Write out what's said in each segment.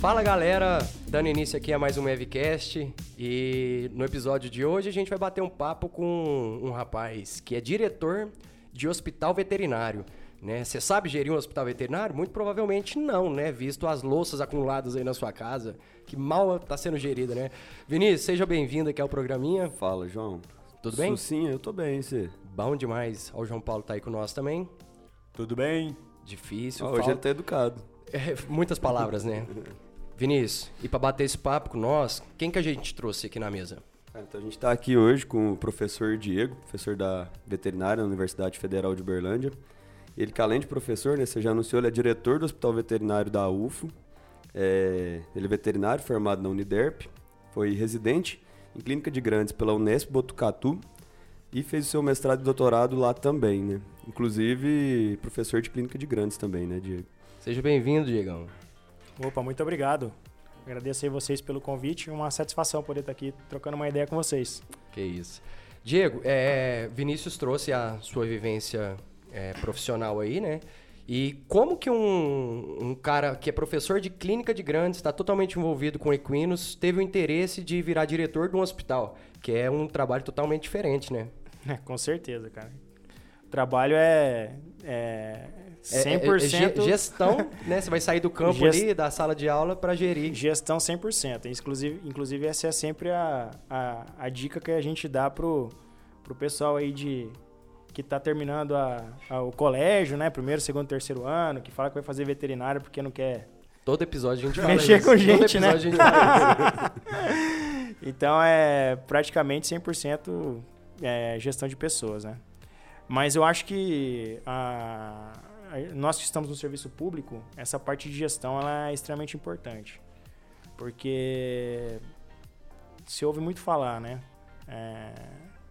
Fala galera, dando início aqui a mais um Evcast e no episódio de hoje a gente vai bater um papo com um rapaz que é diretor de hospital veterinário. Né? Você sabe gerir um hospital veterinário? Muito provavelmente não, né? Visto as louças acumuladas aí na sua casa, que mal está sendo gerida, né? Vinícius, seja bem-vindo aqui ao programinha. Fala, João. Tudo bem? Sim, eu tô bem, você. Bom demais. O João Paulo tá aí com nós também. Tudo bem? Difícil. Ah, hoje falta- ele tá educado. É, muitas palavras, né? Vinícius, e para bater esse papo com nós, quem que a gente trouxe aqui na mesa? Então a gente tá aqui hoje com o professor Diego, professor da veterinária na Universidade Federal de Uberlândia. Ele que além de professor, né, você já anunciou, ele é diretor do Hospital Veterinário da UFO. É, ele é veterinário formado na Uniderp, foi residente em clínica de grandes pela Unesp Botucatu e fez o seu mestrado e doutorado lá também, né? Inclusive professor de clínica de grandes também, né, Diego? Seja bem-vindo, Diegão. Opa, muito obrigado. Agradecer vocês pelo convite. Uma satisfação poder estar aqui trocando uma ideia com vocês. Que isso. Diego, é, Vinícius trouxe a sua vivência é, profissional aí, né? E como que um, um cara que é professor de clínica de grandes, está totalmente envolvido com equinos, teve o interesse de virar diretor de um hospital, que é um trabalho totalmente diferente, né? É, com certeza, cara. O trabalho é, é É- é- 100% é ge- gestão, né? Você vai sair do campo Gest- ali, da sala de aula, para gerir. gestão 100%. Inclusive, inclusive essa é sempre a, a, a dica que a gente dá pro, pro pessoal aí de que tá terminando a, a- o colégio, né? Primeiro, segundo, terceiro ano, que fala que vai fazer veterinário porque não quer Todo episódio a gente fala Mexer isso. com gente, né? a gente fala isso. Então é praticamente 100% é, gestão de pessoas, né? Mas eu acho que a- nós que estamos no serviço público, essa parte de gestão ela é extremamente importante. Porque se ouve muito falar, né? É,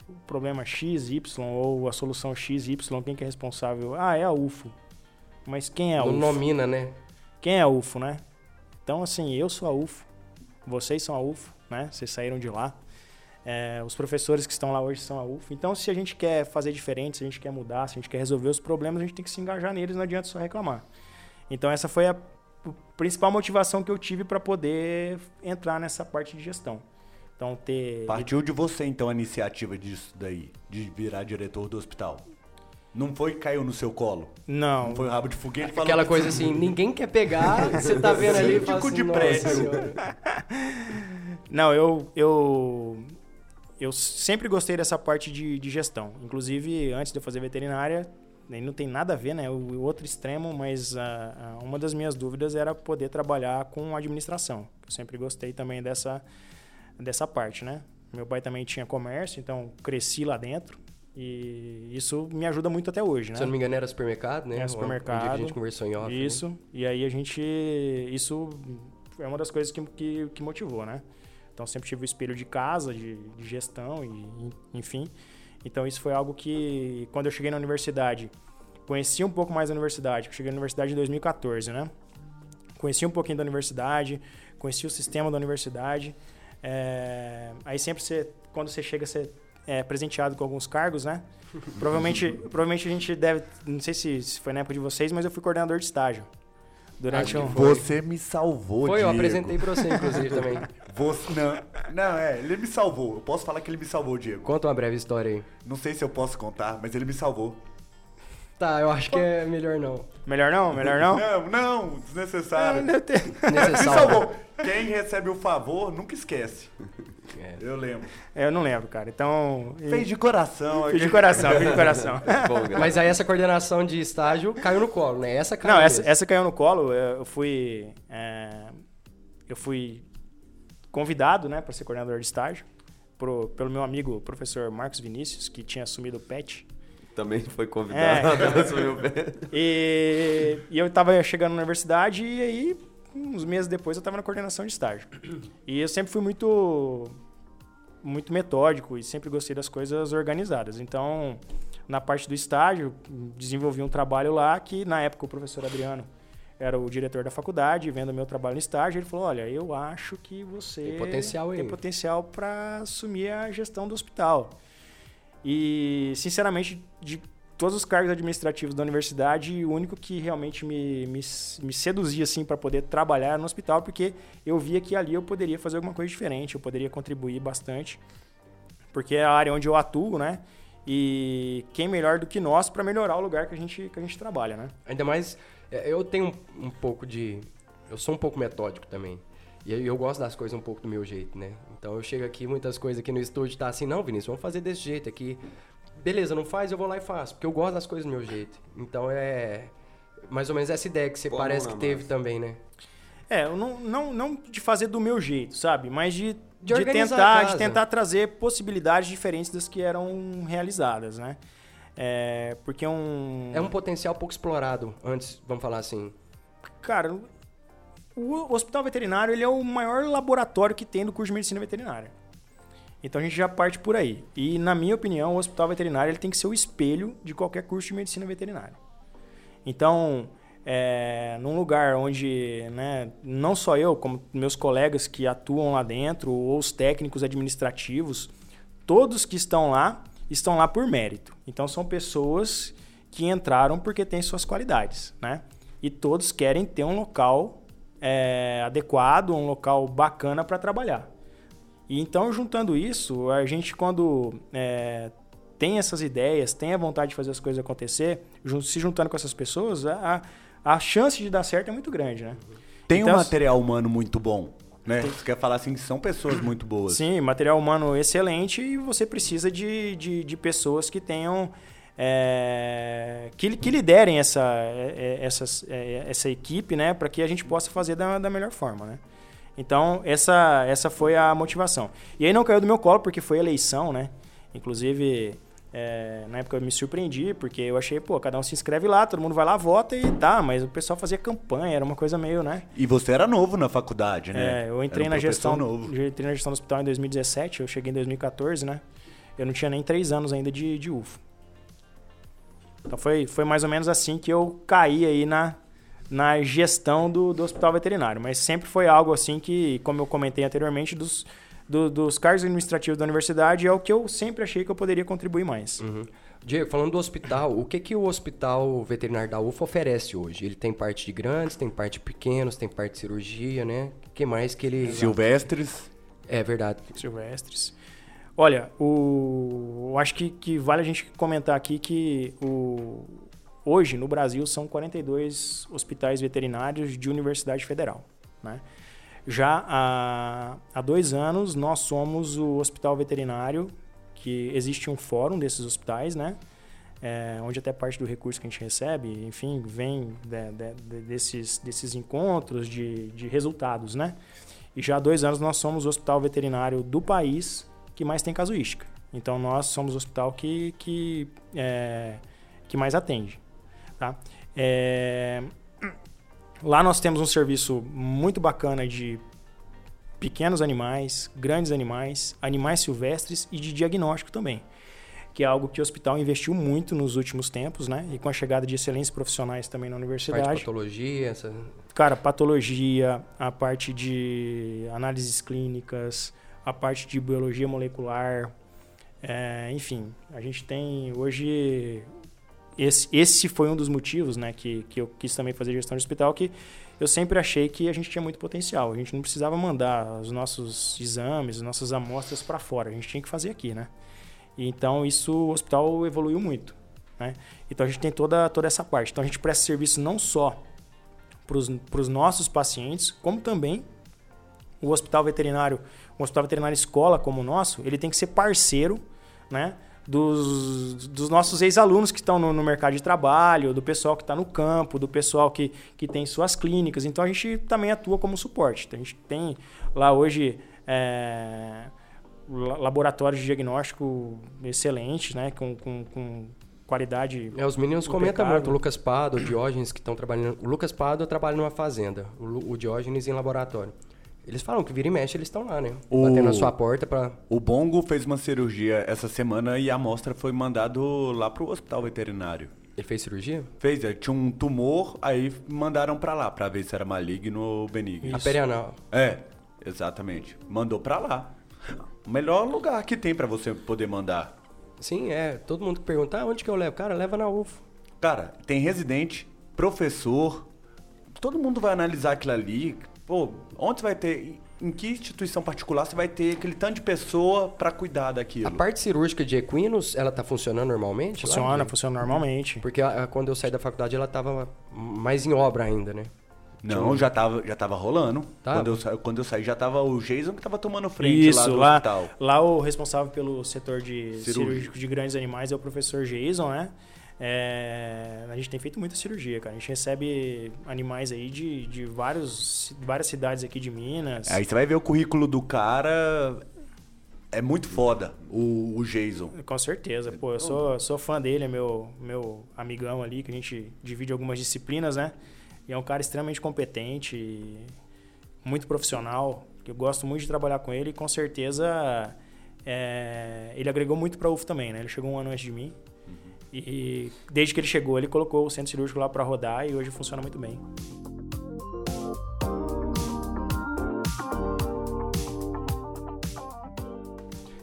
o problema X, Y ou a solução X, Y, quem que é responsável? Ah, é a UFO. Mas quem é a Não UFO? nomina, né? Quem é a UFO, né? Então, assim, eu sou a UFO, vocês são a UFO, né? Vocês saíram de lá. É, os professores que estão lá hoje são a UFO. Então, se a gente quer fazer diferente, se a gente quer mudar, se a gente quer resolver os problemas, a gente tem que se engajar neles, não adianta só reclamar. Então, essa foi a principal motivação que eu tive para poder entrar nessa parte de gestão. Então, ter. Partiu de você, então, a iniciativa disso daí, de virar diretor do hospital. Não foi que caiu no seu colo. Não, Não foi o rabo de foguete e falou Aquela que- coisa assim, ninguém quer pegar, você tá vendo ali e fala Síndico assim, de "Nossa prédio." senhora." Não, eu, eu, eu sempre gostei dessa parte de, de gestão. Inclusive, antes de eu fazer veterinária, nem não tem nada a ver, né? O, outro extremo, mas uma das minhas dúvidas era poder trabalhar com administração. Eu sempre gostei também dessa, dessa parte, né? Meu pai também tinha comércio, então cresci lá dentro. E isso me ajuda muito até hoje, né? Se eu não me engano era supermercado, né? Um que supermercado. a gente conversou em off. né? Isso, e aí a gente. Isso é uma das coisas que, que, que motivou, né? Então sempre tive o espelho de casa, de, de gestão, e enfim. Então isso foi algo que, quando eu cheguei na universidade, conheci um pouco mais da universidade. Eu cheguei na universidade em 2014, né? Conheci um pouquinho da universidade, conheci o sistema da universidade. É, aí sempre você, quando você chega, você é presenteado com alguns cargos, né? Provavelmente, provavelmente a gente deve, não sei se, se foi na época de vocês, mas eu fui coordenador de estágio. Durante um. foi. Você me salvou, Foi, eu Diego. apresentei pra você, inclusive, também. Você, não, não, é, ele me salvou. Eu posso falar que ele me salvou, Diego. Conta uma breve história aí. Não sei se eu posso contar, mas ele me salvou. Tá, eu acho que é melhor não. Melhor não? Melhor não? Não, não, desnecessário. não tem- Me salvou. Quem recebe o favor nunca esquece. É. Eu lembro. É, eu não lembro, cara. Então. Fez de coração. Fiz de coração, fiz de coração. Mas aí essa coordenação de estágio caiu no colo, né? Essa caiu Não, essa, essa caiu no colo. Eu fui. é, eu fui convidado, né, para ser coordenador de estágio pro, pelo meu amigo professor Marcos Vinícius, que tinha assumido o PET. Também foi convidado a assumir o pé. E, e eu tava chegando na universidade e aí, uns meses depois, eu tava na coordenação de estágio. E eu sempre fui muito muito metódico e sempre gostei das coisas organizadas. Então, na parte do estágio, desenvolvi um trabalho lá que, na época, o professor Adriano era o diretor da faculdade, vendo meu trabalho no estágio, ele falou: Olha, eu acho que você Tem potencial tem potencial para assumir a gestão do hospital. E, sinceramente, de todos os cargos administrativos da universidade, o único que realmente me, me, me seduzia assim para poder trabalhar no hospital, porque eu via que ali eu poderia fazer alguma coisa diferente, eu poderia contribuir bastante, porque é a área onde eu atuo, né? E quem melhor do que nós para melhorar o lugar que a gente que a gente trabalha, né? Ainda mais, é, eu tenho um, um pouco de, eu sou um pouco metódico também. E eu, eu gosto das coisas um pouco do meu jeito, né? Então eu chego aqui, muitas coisas aqui no estúdio tá assim, não, Vinícius, vamos fazer desse jeito aqui beleza, não faz, eu vou lá e faço, porque eu gosto das coisas do meu jeito. Então é mais ou menos essa ideia que você Pô, parece que teve mas- também, né? É, não, não, não de fazer do meu jeito, sabe? Mas de, De de, tentar, de tentar trazer possibilidades diferentes das que eram realizadas, né? É, porque um... É um potencial pouco explorado antes, vamos falar assim. Cara, o hospital veterinário ele é o maior laboratório que tem do curso de medicina veterinária. Então a gente já parte por aí. E na minha opinião, o hospital veterinário ele tem que ser o espelho de qualquer curso de medicina veterinária. Então, é, num lugar onde né, não só eu, como meus colegas que atuam lá dentro, ou os técnicos administrativos, todos que estão lá estão lá por mérito. Então são pessoas que entraram porque têm suas qualidades, né? E todos querem ter um local é, adequado, um local bacana para trabalhar. E então, juntando isso, a gente quando é, tem essas ideias, tem a vontade de fazer as coisas acontecer, se juntando com essas pessoas, a, a chance de dar certo é muito grande, né? Tem Então, um material humano muito bom, né? Você quer falar assim que são pessoas muito boas. Sim, material humano excelente e você precisa de, de, de pessoas que tenham. é, que, que liderem essa, é, é, essas- é, essa equipe, né? Para que a gente possa fazer da, da melhor forma, né? Então, essa, essa foi a motivação. E aí não caiu do meu colo, porque foi eleição, né? Inclusive, é, na época eu me surpreendi, porque eu achei, pô, cada um se inscreve lá, todo mundo vai lá, vota e tá, mas o pessoal fazia campanha, era uma coisa meio, né? E você era novo na faculdade, né? É, eu entrei um na gestão, novo. eu entrei na gestão do hospital em 2017, eu cheguei em 2014, né? Eu não tinha nem três anos ainda de, de UFO. Então foi, foi mais ou menos assim que eu caí aí na, na gestão do, do hospital veterinário. Mas sempre foi algo assim que, como eu comentei anteriormente, dos, do- dos cargos administrativos da universidade é o que eu sempre achei que eu poderia contribuir mais. Uhum. Diego, falando do hospital, o que, que o hospital veterinário da UFA oferece hoje? Ele tem parte de grandes, tem parte de pequenos, tem parte de cirurgia, né? O que mais que ele... Silvestres. É verdade. silvestres. Olha, o, eu acho que, que vale a gente comentar aqui que o, hoje no Brasil são 42 hospitais veterinários de universidade federal. Né? Já há, há dois anos nós somos o hospital veterinário, que existe um fórum desses hospitais, né? É, onde até parte do recurso que a gente recebe, enfim, vem de- de- de- desses, desses encontros de, de resultados, né? E já há dois anos nós somos o hospital veterinário do país que mais tem casuística. Então nós somos o hospital que, que, é, que mais atende. Tá? É, lá nós temos um serviço muito bacana de pequenos animais, grandes animais, animais silvestres e de diagnóstico também. Que é algo que o hospital investiu muito nos últimos tempos, né? E com a chegada de excelentes profissionais também na Parte de universidade. patologia, essa... Cara, patologia, a parte de análises clínicas, a parte de biologia molecular, é, enfim, a gente tem hoje esse, esse foi um dos motivos, né, que, que eu quis também fazer gestão de hospital, que eu sempre achei que a gente tinha muito potencial. A gente não precisava mandar os nossos exames, as nossas amostras para fora, a gente tinha que fazer aqui, né? Então isso o hospital evoluiu muito, né? Então a gente tem toda toda essa parte. Então a gente presta serviço não só para os nossos pacientes, como também o hospital veterinário, um hospital veterinário escola como o nosso, ele tem que ser parceiro, né, dos, dos nossos ex-alunos que estão no, no mercado de trabalho, do pessoal que está no campo, do pessoal que, que tem suas clínicas. Então a gente também atua como suporte. Então, a gente tem lá hoje é, la- laboratórios de diagnóstico excelentes, né, com, com, com qualidade É, os meninos comentam muito, o Lucas Pado, o Diógenes, que estão trabalhando... O Lucas Pado trabalha numa fazenda, o, o Diógenes em laboratório. Eles falam que vira e mexe, eles estão lá, né? O- Batendo na sua porta pra... O Bongo fez uma cirurgia essa semana e a amostra foi mandado lá pro hospital veterinário. Ele fez cirurgia? Fez, é, tinha um tumor, aí mandaram pra lá pra ver se era maligno ou benigno. A perianal. É, exatamente. Mandou pra lá. O melhor lugar que tem pra você poder mandar. Sim, é. Todo mundo que pergunta, ah, onde que eu levo? Cara, leva na UFO. Cara, tem residente, professor, todo mundo vai analisar aquilo ali. Pô, onde você vai ter. Em que instituição particular você vai ter aquele tanto de pessoa pra cuidar daquilo? A parte cirúrgica de equinos, ela tá funcionando normalmente? lá, Funciona, Diego? funciona normalmente. Porque a- a- quando eu saí da faculdade, ela tava mais em obra ainda, né? Não, já tava, já tava rolando. Tá. Quando, eu, sa- quando eu saí, já tava o Jason que tava tomando frente lá Isso, do lá, hospital. lá o responsável pelo setor de Cirúrgico. cirúrgico de grandes animais é o professor Jason, né? É, a gente tem feito muita cirurgia, cara. A gente recebe animais aí de, de vários, várias cidades aqui de Minas. Aí você vai ver o currículo do cara. É muito foda, o, o Jason. Com certeza, pô, eu sou, sou fã dele, é meu, meu amigão ali, que a gente divide algumas disciplinas, né? E é um cara extremamente competente, muito profissional, eu gosto muito de trabalhar com ele e com certeza é, ele agregou muito pra UF também, né? Ele chegou um ano antes de mim e desde que ele chegou, ele colocou o centro cirúrgico lá pra rodar e hoje funciona muito bem.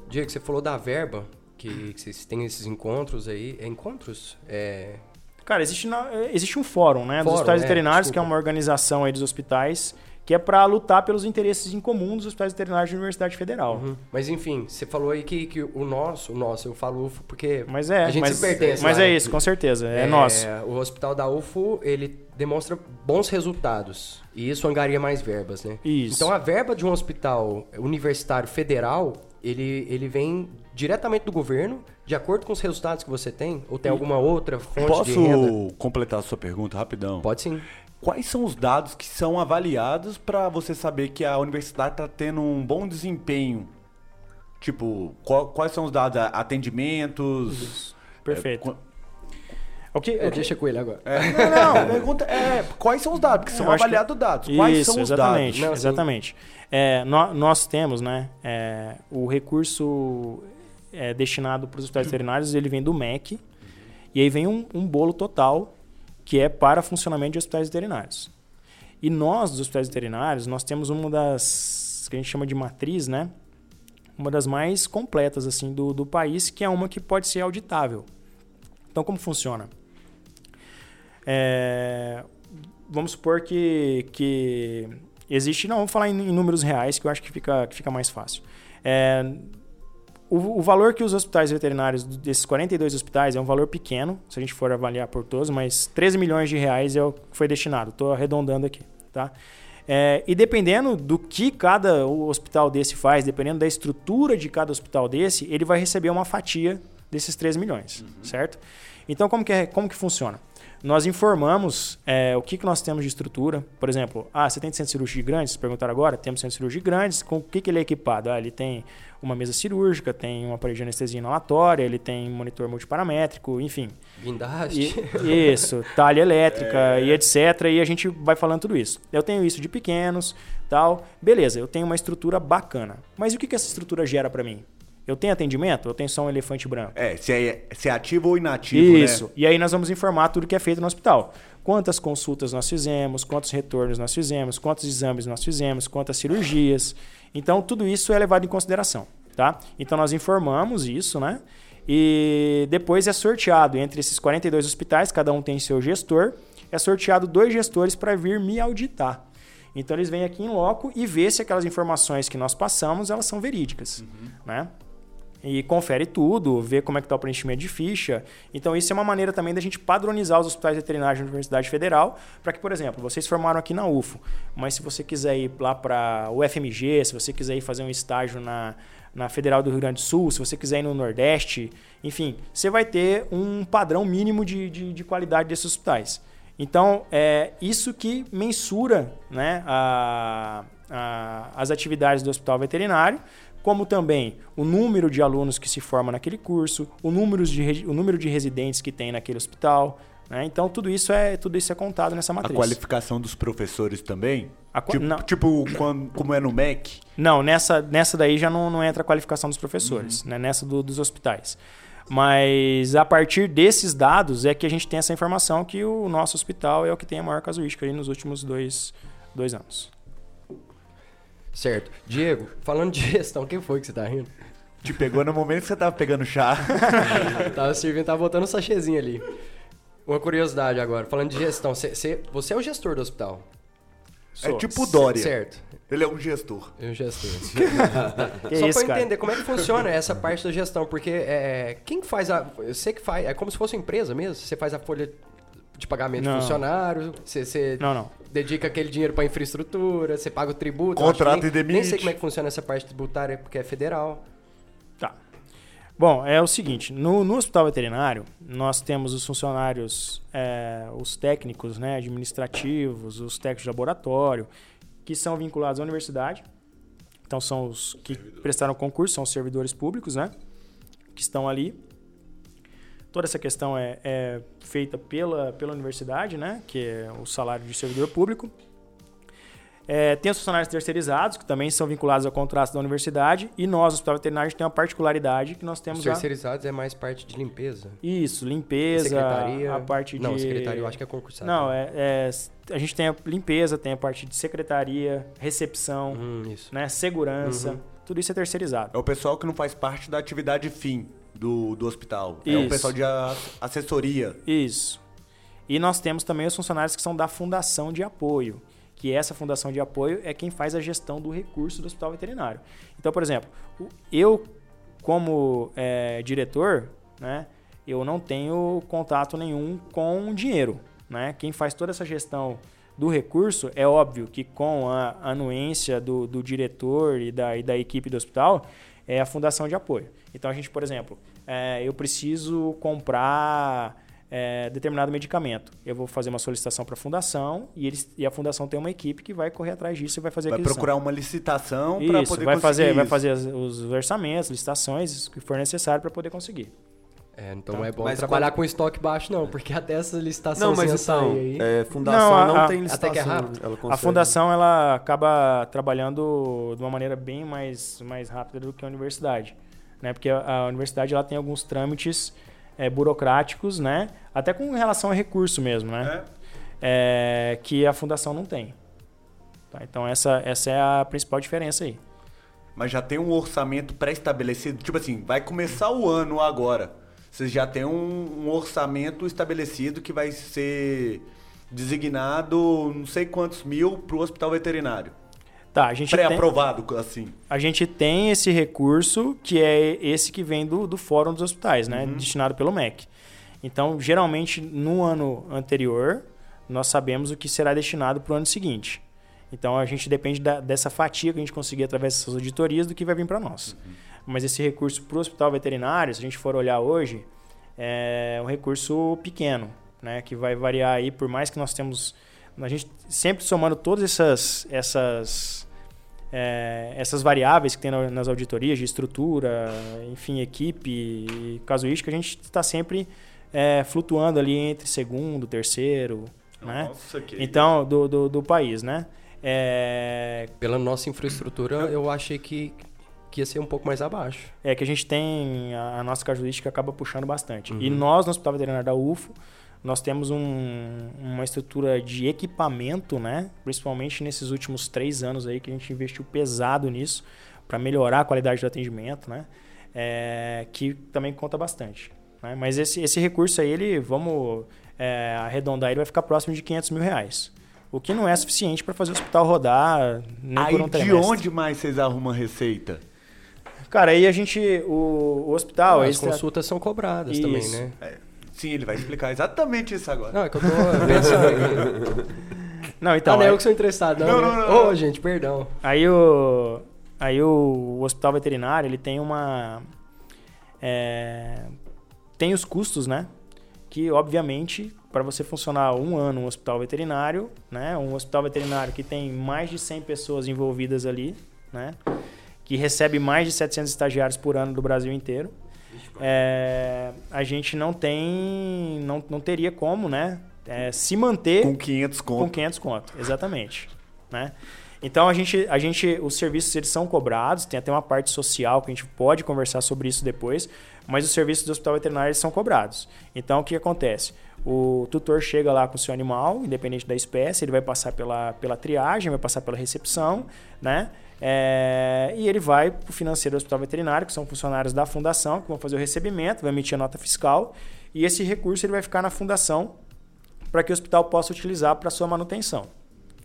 Diego, você falou da verba, que, que vocês têm esses encontros aí. É encontros? É... Cara, existe, na- existe um fórum, né, dos Fórum, hospitais é, veterinários, que é desculpa. uma organização aí dos hospitais, que é pra lutar pelos interesses em comum dos hospitais veterinários da Universidade Federal. Uhum. Mas enfim, você falou aí que, que o nosso, o nosso, eu falo UFO porque Mas é, a gente mas, se pertence mas lá, é né? isso, com certeza, é, nosso. O hospital da UFO, ele demonstra bons resultados. E isso angaria mais verbas, né? Isso. Então a verba de um hospital universitário federal, ele, ele vem diretamente do governo, de acordo com os resultados que você tem? Ou tem alguma outra fonte de renda? Posso completar a sua pergunta rapidão? Pode sim. Quais são os dados que são avaliados para você saber que a universidade está tendo um bom desempenho? Tipo, qual- quais são os dados? Atendimentos? Perfeito. É, qu- O que, É, o que- deixa com ele agora. é, não, não, a pergunta é quais são os dados? Porque são que- avaliados dados. Quais Isso, são os exatamente, dados? Não, exatamente. É, nó- nós temos, né, é, o recurso é, destinado para os hospitais veterinários, ele vem do MEC, e aí vem um, um bolo total que é para funcionamento de hospitais veterinários. E nós, dos hospitais veterinários, nós temos uma das, que a gente chama de matriz, né, uma das mais completas, assim, do, do país, que é uma que pode ser auditável. Então, como funciona? É, vamos supor que, que existe. Não, vamos falar em, em números reais, que eu acho que fica, que fica mais fácil. É, o, o valor que os hospitais veterinários, desses 42 hospitais, é um valor pequeno, se a gente for avaliar por todos, mas 13 milhões de reais é o que foi destinado. Estou arredondando aqui. Tá? É, e dependendo do que cada hospital desse faz, dependendo da estrutura de cada hospital desse, ele vai receber uma fatia desses 13 milhões, certo? Então, como que, é, como que funciona? Nós informamos é, o que, que nós temos de estrutura. Por exemplo, ah, você tem centro cirúrgico de grandes? Vocês perguntaram agora. Temos centro cirúrgico de grandes. Com o que, que ele é equipado? Ah, ele tem uma mesa cirúrgica, tem um aparelho de anestesia inalatória, ele tem monitor multiparamétrico, enfim. Guindaste. E- isso, talha elétrica e etc. E a gente vai falando tudo isso. Eu tenho isso de pequenos, tal. Beleza, eu tenho uma estrutura bacana. Mas o que, que essa estrutura gera para mim? Eu tenho atendimento? Eu tenho só um elefante branco? É, se é, se é ativo ou inativo, Isso. né? E aí nós vamos informar tudo que é feito no hospital. Quantas consultas nós fizemos, quantos retornos nós fizemos, quantos exames nós fizemos, quantas cirurgias. Então, tudo isso é levado em consideração, tá? Então, nós informamos isso, né? E depois é sorteado entre esses 42 hospitais, cada um tem seu gestor, é sorteado dois gestores para vir me auditar. Então, eles vêm aqui em loco e vê se aquelas informações que nós passamos, elas são verídicas, né? E confere tudo, vê como é que está o preenchimento de ficha. Então isso é uma maneira também da gente padronizar os hospitais veterinários da Universidade Federal, para que, por exemplo, vocês formaram aqui na UFO, mas se você quiser ir lá para o FMG, se você quiser ir fazer um estágio na, na Federal do Rio Grande do Sul, se você quiser ir no Nordeste, enfim, você vai ter um padrão mínimo de, de, de qualidade desses hospitais. Então, é isso que mensura né, a, a, as atividades do hospital veterinário, como também o número de alunos que se formam naquele curso, o número de, o número de residentes que tem naquele hospital. né? Então, tudo isso, é, tudo isso é contado nessa A matriz. qualificação dos professores também? A tipo, não. tipo quando- como é no MEC? Não, nessa, nessa daí já não, não entra a qualificação dos professores, né? nessa do- dos hospitais. Mas a partir desses dados é que a gente tem essa informação que o nosso hospital é o que tem a maior casuística aí nos últimos dois, dois anos. Certo. Diego, falando de gestão, quem foi que você tá rindo? Te pegou no momento que você tava pegando chá. tava servindo, tava botando um sachêzinho ali. Uma curiosidade agora, falando de gestão, cê, cê- você é o gestor do hospital. É Sou. tipo o Dória. Certo. Ele é um gestor. É o gestor. Que Só isso, pra cara? entender como é que funciona essa parte da gestão, porque é, quem que faz a. Você que faz. É como se fosse uma empresa mesmo? Você faz a folha de pagamento Não. de funcionário, você, você Não, não. dedica aquele dinheiro pra infraestrutura, você paga o tributo. Acho que e nem, Nem sei demite. como é que funciona essa parte tributária, porque é federal. Tá. Bom, é o seguinte, no, no hospital veterinário, nós temos os funcionários, é, os técnicos né, administrativos, os técnicos de laboratório, que são vinculados à universidade. Então, são os que prestaram concurso, são os servidores públicos, né? Que estão ali. Toda essa questão é, é feita pela, pela universidade, né? Que é o salário de servidor público. É, tem os funcionários terceirizados, que também são vinculados ao contrato da universidade. E nós, o Hospital Veterinário, a gente tem uma particularidade que nós Os temos a... terceirizados é mais parte de limpeza. Isso, limpeza, secretaria. a parte de... Não, secretaria eu acho que é concursado. Não, é, é- a gente tem a limpeza, tem a parte de secretaria, recepção, Hum, isso. né, segurança, Uhum. tudo isso é terceirizado. É o pessoal que não faz parte da atividade fim do, do hospital. É o Isso. pessoal de assessoria. Isso. E nós temos também os funcionários que são da fundação de apoio, que essa fundação de apoio é quem faz a gestão do recurso do hospital veterinário. Então, por exemplo, eu, como é, diretor, né, eu não tenho contato nenhum com dinheiro. Né? Quem faz toda essa gestão do recurso, é óbvio que com a anuência do, do diretor e da, e da equipe do hospital, é a fundação de apoio. Então, a gente, por exemplo, é, eu preciso comprar é, determinado medicamento. Eu vou fazer uma solicitação para a fundação e, eles, e a fundação tem uma equipe que vai correr atrás disso e vai fazer Vai aquisição. procurar uma licitação para poder vai fazer, vai isso. fazer as- os orçamentos, licitações, o que for necessário para poder conseguir. É, então não é bom trabalhar quando- com estoque baixo, não, porque até essa licitação Não, mas então, sair aí. é, fundação Não, a- não, a- tem até licitação. que é rápido. Ela A fundação ela acaba trabalhando de uma maneira bem mais, mais rápida do que a universidade, né? Porque a, a universidade ela tem alguns trâmites é, burocráticos, né? Até com relação a recurso mesmo, né? É, que a fundação não tem. Tá? Então essa, essa é a principal diferença aí. Mas já tem um orçamento pré-estabelecido. Tipo assim, vai começar o ano agora. Vocês já tem um, um orçamento estabelecido que vai ser designado não sei quantos mil para o hospital veterinário. Tá, a gente tem, Pré-aprovado, assim. a gente tem esse recurso que é esse que vem do, do Fórum dos Hospitais, né? Destinado pelo MEC. Então, geralmente, no ano anterior, nós sabemos o que será destinado para o ano seguinte. Então, a gente depende da- dessa fatia que a gente conseguir através dessas auditorias do que vai vir para nós. Mas esse recurso para o hospital veterinário, se a gente for olhar hoje, é um recurso pequeno, né? Que vai variar aí, por mais que nós temos... A gente sempre somando todas essas... essas é, essas variáveis que tem na- nas auditorias de estrutura, enfim, equipe e casuística, a gente está sempre é, flutuando ali entre segundo, terceiro, né? Nossa, que Então, do, do, do país, né? É, Pela nossa infraestrutura, eu achei que, que ia ser um pouco mais abaixo. é que a gente tem, a, a nossa casuística acaba puxando bastante. E Uhum. nós, no Hospital Veterinário da UFO, nós temos um- uma estrutura de equipamento, né? Principalmente nesses últimos três anos aí que a gente investiu pesado nisso para melhorar a qualidade do atendimento, né? É, que também conta bastante. né? Mas esse, esse recurso aí, ele, vamos é, arredondar, ele vai ficar próximo de 500 mil reais. O que não é suficiente para fazer o hospital rodar nem Aí por um de trimestre. onde mais vocês arrumam receita? Cara, aí a gente, o, o hospital... As esse- consultas são cobradas também, Isso. né? É, sim, ele vai explicar exatamente isso agora. Não, é que eu tô pensando aqui. Não, então... ah, não, aí- eu que sou interessado, não. Não, né? não, não, Ô, não. gente, perdão. Aí o, aí o, o hospital veterinário, ele tem uma... é, tem os custos, né? Que, obviamente, para você funcionar um ano um hospital veterinário, né? Um hospital veterinário que tem mais de 100 pessoas envolvidas ali, né? Que recebe mais de 700 estagiários por ano do Brasil inteiro. É, a gente não tem... Não, não teria como, né? é, se manter Com 500 com conto. 500 conto, exatamente, né? Então a gente, a gente, os serviços eles são cobrados, tem até uma parte social que a gente pode conversar sobre isso depois, mas os serviços do hospital veterinário eles são cobrados. Então o que acontece? O tutor chega lá com o seu animal, independente da espécie, ele vai passar pela, pela triagem, vai passar pela recepção, né? É, e ele vai para o financeiro do hospital veterinário, que são funcionários da fundação, que vão fazer o recebimento, vai emitir a nota fiscal, e esse recurso ele vai ficar na fundação para que o hospital possa utilizar para sua manutenção,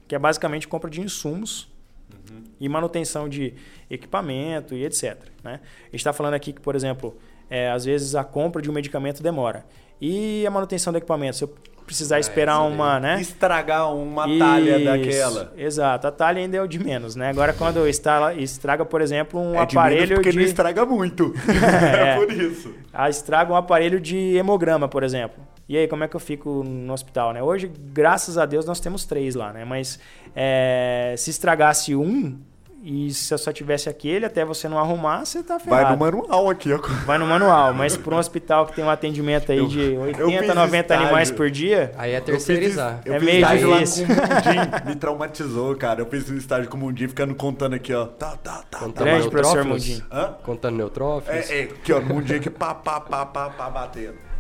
que é basicamente compra de insumos uhum. e manutenção de equipamento e etc. Né? A gente está falando aqui que, por exemplo, é, às vezes a compra de um medicamento demora. E a manutenção do equipamento? Se eu precisar é, esperar uma, né? Estragar uma talha Isso, daquela. Exato, a talha ainda é o de menos, né? Agora quando estraga, estraga por exemplo, um é aparelho de... porque de... não estraga muito. é, por isso. Ah, estraga um aparelho de hemograma, por exemplo. E aí, como é que eu fico no hospital, né? Hoje, graças a Deus, nós temos três lá, né? Mas é, se estragasse um, e se eu só tivesse aquele, até você não arrumar, você tá ferrado. Vai no manual aqui, ó. Vai no manual, mas para um hospital que tem um atendimento aí eu, de 80, 90 estágio. animais por dia. Aí é terceirizar. Eu fiz, eu é meio estágio difícil. lá com o Mundim. Me traumatizou, cara. Eu fiz um estágio com o Mundim ficando contando aqui, ó. Tá, tá, tá. Contando Grande professor Mundim. Hã? Contando neutrófilos. É, é, aqui, ó. Mundim aqui, pá, pá, pá, pá, pá, batendo.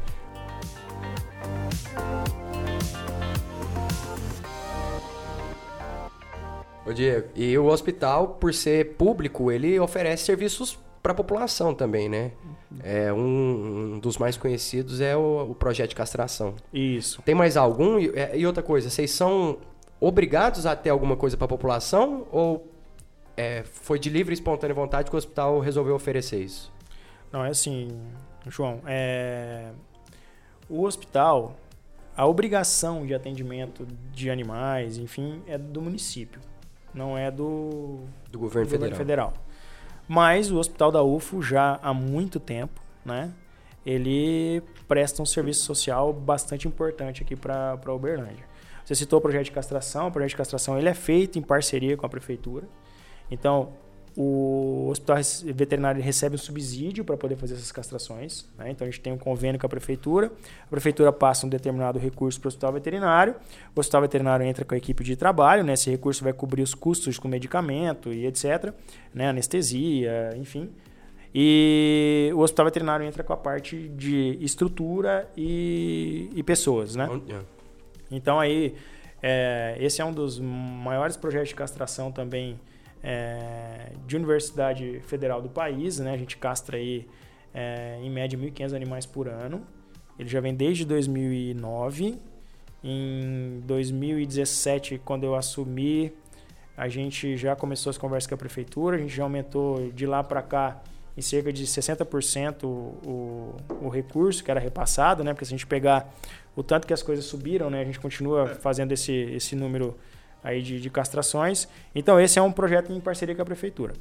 Ô Diego, e o hospital, por ser público, ele oferece serviços para a população também, né? É, um, um, dos mais conhecidos é o, o, projeto de castração. Isso. Tem mais algum? E, é, e outra coisa, vocês são obrigados a ter alguma coisa para a população ou é, foi de livre e espontânea vontade que o hospital resolveu oferecer isso? Não, é assim, João. É... O hospital, a obrigação de atendimento de animais, enfim, é do município não é do, do governo, do governo federal. Mas o Hospital da UFO já há muito tempo, né? Ele presta um serviço social bastante importante aqui para Uberlândia. Você citou o projeto de castração. O projeto de castração ele é feito em parceria com a prefeitura. Então, o hospital veterinário recebe um subsídio para poder fazer essas castrações. Né? Então a gente tem um convênio com a prefeitura. A prefeitura passa um determinado recurso para o hospital veterinário. O hospital veterinário entra com a equipe de trabalho. Né? Esse recurso vai cobrir os custos com medicamento e etc. Né? Anestesia, enfim. E o hospital veterinário entra com a parte de estrutura e, e pessoas. Né? Então aí, é, esse é um dos maiores projetos de castração também é, de universidade federal do país, né? A gente castra aí é, em média 1.500 animais por ano. Ele já vem desde 2009. Em 2017, quando eu assumi, a gente já começou as conversas com a prefeitura, a gente já aumentou de lá para cá em cerca de 60% o, o, o recurso que era repassado, né? Porque se a gente pegar o tanto que as coisas subiram, né? A gente continua é. fazendo esse, esse número aí de, de castrações. Então esse é um projeto em parceria com a prefeitura.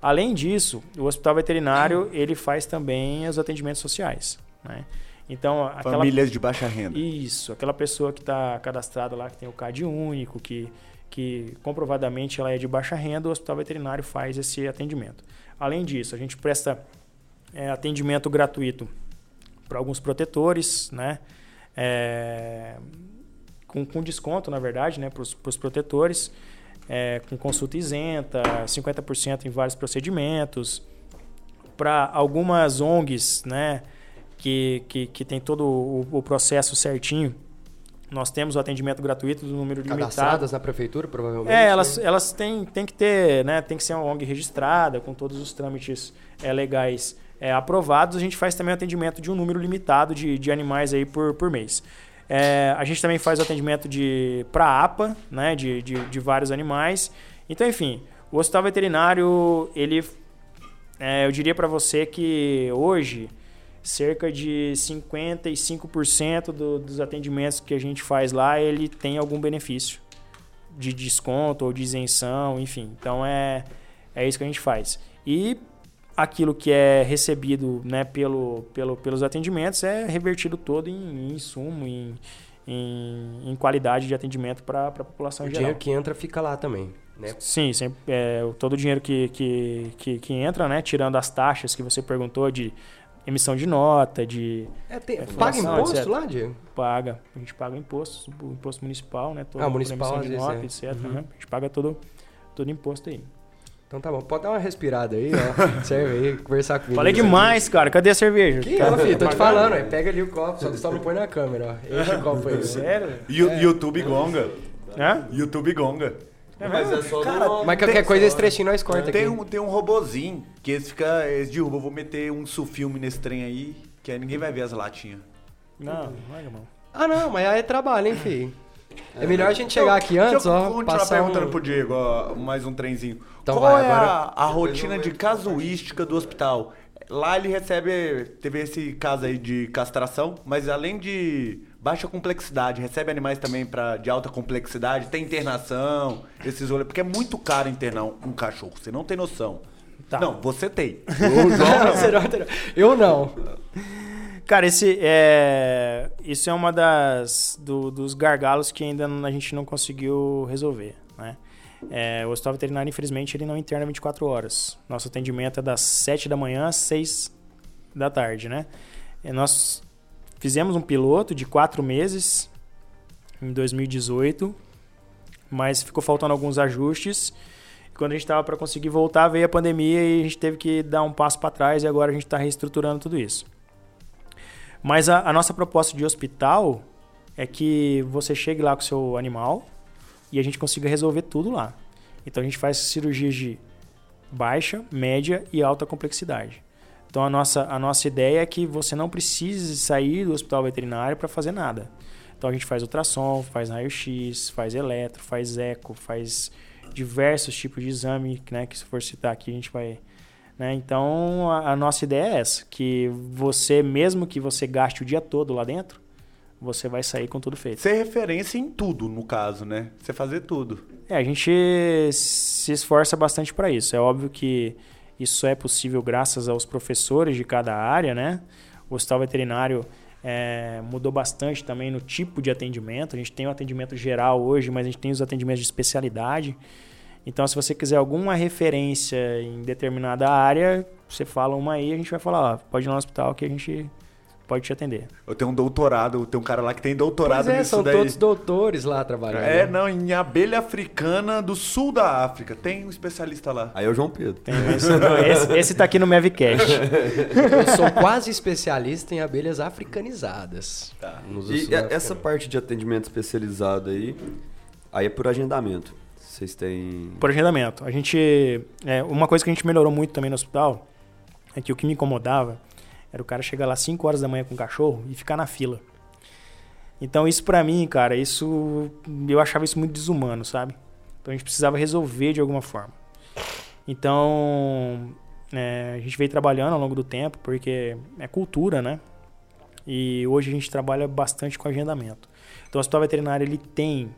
Além disso, o hospital veterinário ele faz também os atendimentos sociais, né? Então, aquela... Famílias de baixa renda. Isso, aquela pessoa que está cadastrada lá, que tem o CAD único, que, que comprovadamente ela é de baixa renda, o hospital veterinário faz esse atendimento. Além disso, a gente presta é, atendimento gratuito para alguns protetores, né? É, com, com desconto, na verdade, né, para os protetores, é, com consulta isenta, 50% em vários procedimentos. Para algumas ONGs, né, que, que, que tem todo o, o processo certinho, nós temos o atendimento gratuito do número limitado. Cadastradas na prefeitura, provavelmente? É, elas, né? elas têm, têm que ter, né? Tem que ser uma ONG registrada, com todos os trâmites é, legais é, aprovados. A gente faz também o atendimento de um número limitado de, de animais aí por, por mês. É, a gente também faz atendimento de para APA, né, de, de, de, vários animais. Então, enfim, o hospital veterinário, ele, é, eu diria para você que hoje cerca de 55% do, dos atendimentos que a gente faz lá, ele tem algum benefício de desconto ou de isenção, enfim. Então é, é isso que a gente faz. E aquilo que é recebido né, pelo, pelo, pelos atendimentos é revertido todo em, em insumo, em, em, em, qualidade de atendimento para a população o geral. O dinheiro que entra fica lá também, né? Sim, sempre, é, todo o dinheiro que, que, que, que, entra, né, tirando as taxas que você perguntou de emissão de nota, de... É, tem, é, paga imposto etc. lá, Diego? Paga. A gente paga imposto, imposto municipal, né? Todo, ah, municipal, emissão de nota, é. etc. Uhum. Né? A gente paga todo, todo imposto aí. Então tá bom, pode dar uma respirada aí, ó. Serve aí, conversar comigo. Falei demais, cara. Cadê a cerveja? Que ó, filho, tô te falando, aí. Pega ali o copo, só, só não põe na câmera, ó. Enche o copo aí. Sério? É. YouTube Gonga. Hã? YouTube Gonga. Mas é só Cara, no... Mas qualquer Tem- coisa esse trechinho nós corta Tem aqui. um, tem um robozinho que esse fica. Esse derruba. Eu vou meter um sulfilme nesse trem aí, que aí ninguém vai ver as latinhas. Não, larga a mão. Ah, não, mas aí é trabalho, hein, filho? É melhor a gente chegar aqui Deixa antes, eu ó. continuar Passar perguntando um... pro Diego, ó, mais um trenzinho. Então Qual vai, é agora- a, a rotina de casuística do hospital? Lá ele recebe, teve esse caso aí de castração, mas além de baixa complexidade, recebe animais também pra, de alta complexidade, tem internação, esses rolês, porque é muito caro internar um, cachorro, você não tem noção. Tá. Não, você tem. Você não. Eu não. Cara, esse é. Isso é uma das. do- dos gargalos que ainda a gente não conseguiu resolver, né? É, o hospital veterinário, infelizmente, ele não interna 24 horas. Nosso atendimento é das 7 da manhã às 6 da tarde, né? E nós fizemos um piloto de 4 meses em 2018, mas ficou faltando alguns ajustes. Quando a gente estava para conseguir voltar, veio a pandemia e a gente teve que dar um passo para trás e agora a gente está reestruturando tudo isso. Mas a, a nossa proposta de hospital é que você chegue lá com o seu animal e a gente consiga resolver tudo lá. Então a gente faz cirurgias de baixa, média e alta complexidade. Então a nossa, a nossa ideia é que você não precise sair do hospital veterinário para fazer nada. Então a gente faz ultrassom, faz raio-x, faz eletro, faz eco, faz diversos tipos de exame, né, que se for citar aqui a gente vai né? Então a, a nossa ideia é essa, que você, mesmo que você gaste o dia todo lá dentro, você vai sair com tudo feito. Ser referência em tudo, no caso, né? Você fazer tudo. É, a gente se esforça bastante para isso. É óbvio que isso só é possível graças aos professores de cada área, né? O hospital veterinário é, mudou bastante também no tipo de atendimento. A gente tem o atendimento geral hoje, mas a gente tem os atendimentos de especialidade. Então, se você quiser alguma referência em determinada área, você fala uma aí, a gente vai falar, ó, pode ir lá no hospital que a gente pode te atender. Eu tenho um doutorado, tem um cara lá que tem doutorado Pois é, nisso são daí. todos doutores lá trabalhando. É, não, em abelha africana do sul da África. Tem um especialista lá. Aí é o João Pedro. Tem esse, esse, esse tá aqui no Mavcast. Eu sou quase especialista em abelhas africanizadas. Tá. Nos E essa parte de atendimento especializado aí, aí é por agendamento. Vocês têm... Por agendamento. A gente. é, uma coisa que a gente melhorou muito também no hospital é que o que me incomodava era o cara chegar lá 5 horas da manhã com o cachorro e ficar na fila. Então, isso pra mim, cara, isso. Eu achava isso muito desumano, sabe? Então a gente precisava resolver de alguma forma. Então. é, a gente veio trabalhando ao longo do tempo, porque é cultura, né? E hoje a gente trabalha bastante com agendamento. Então, o hospital veterinário ele tem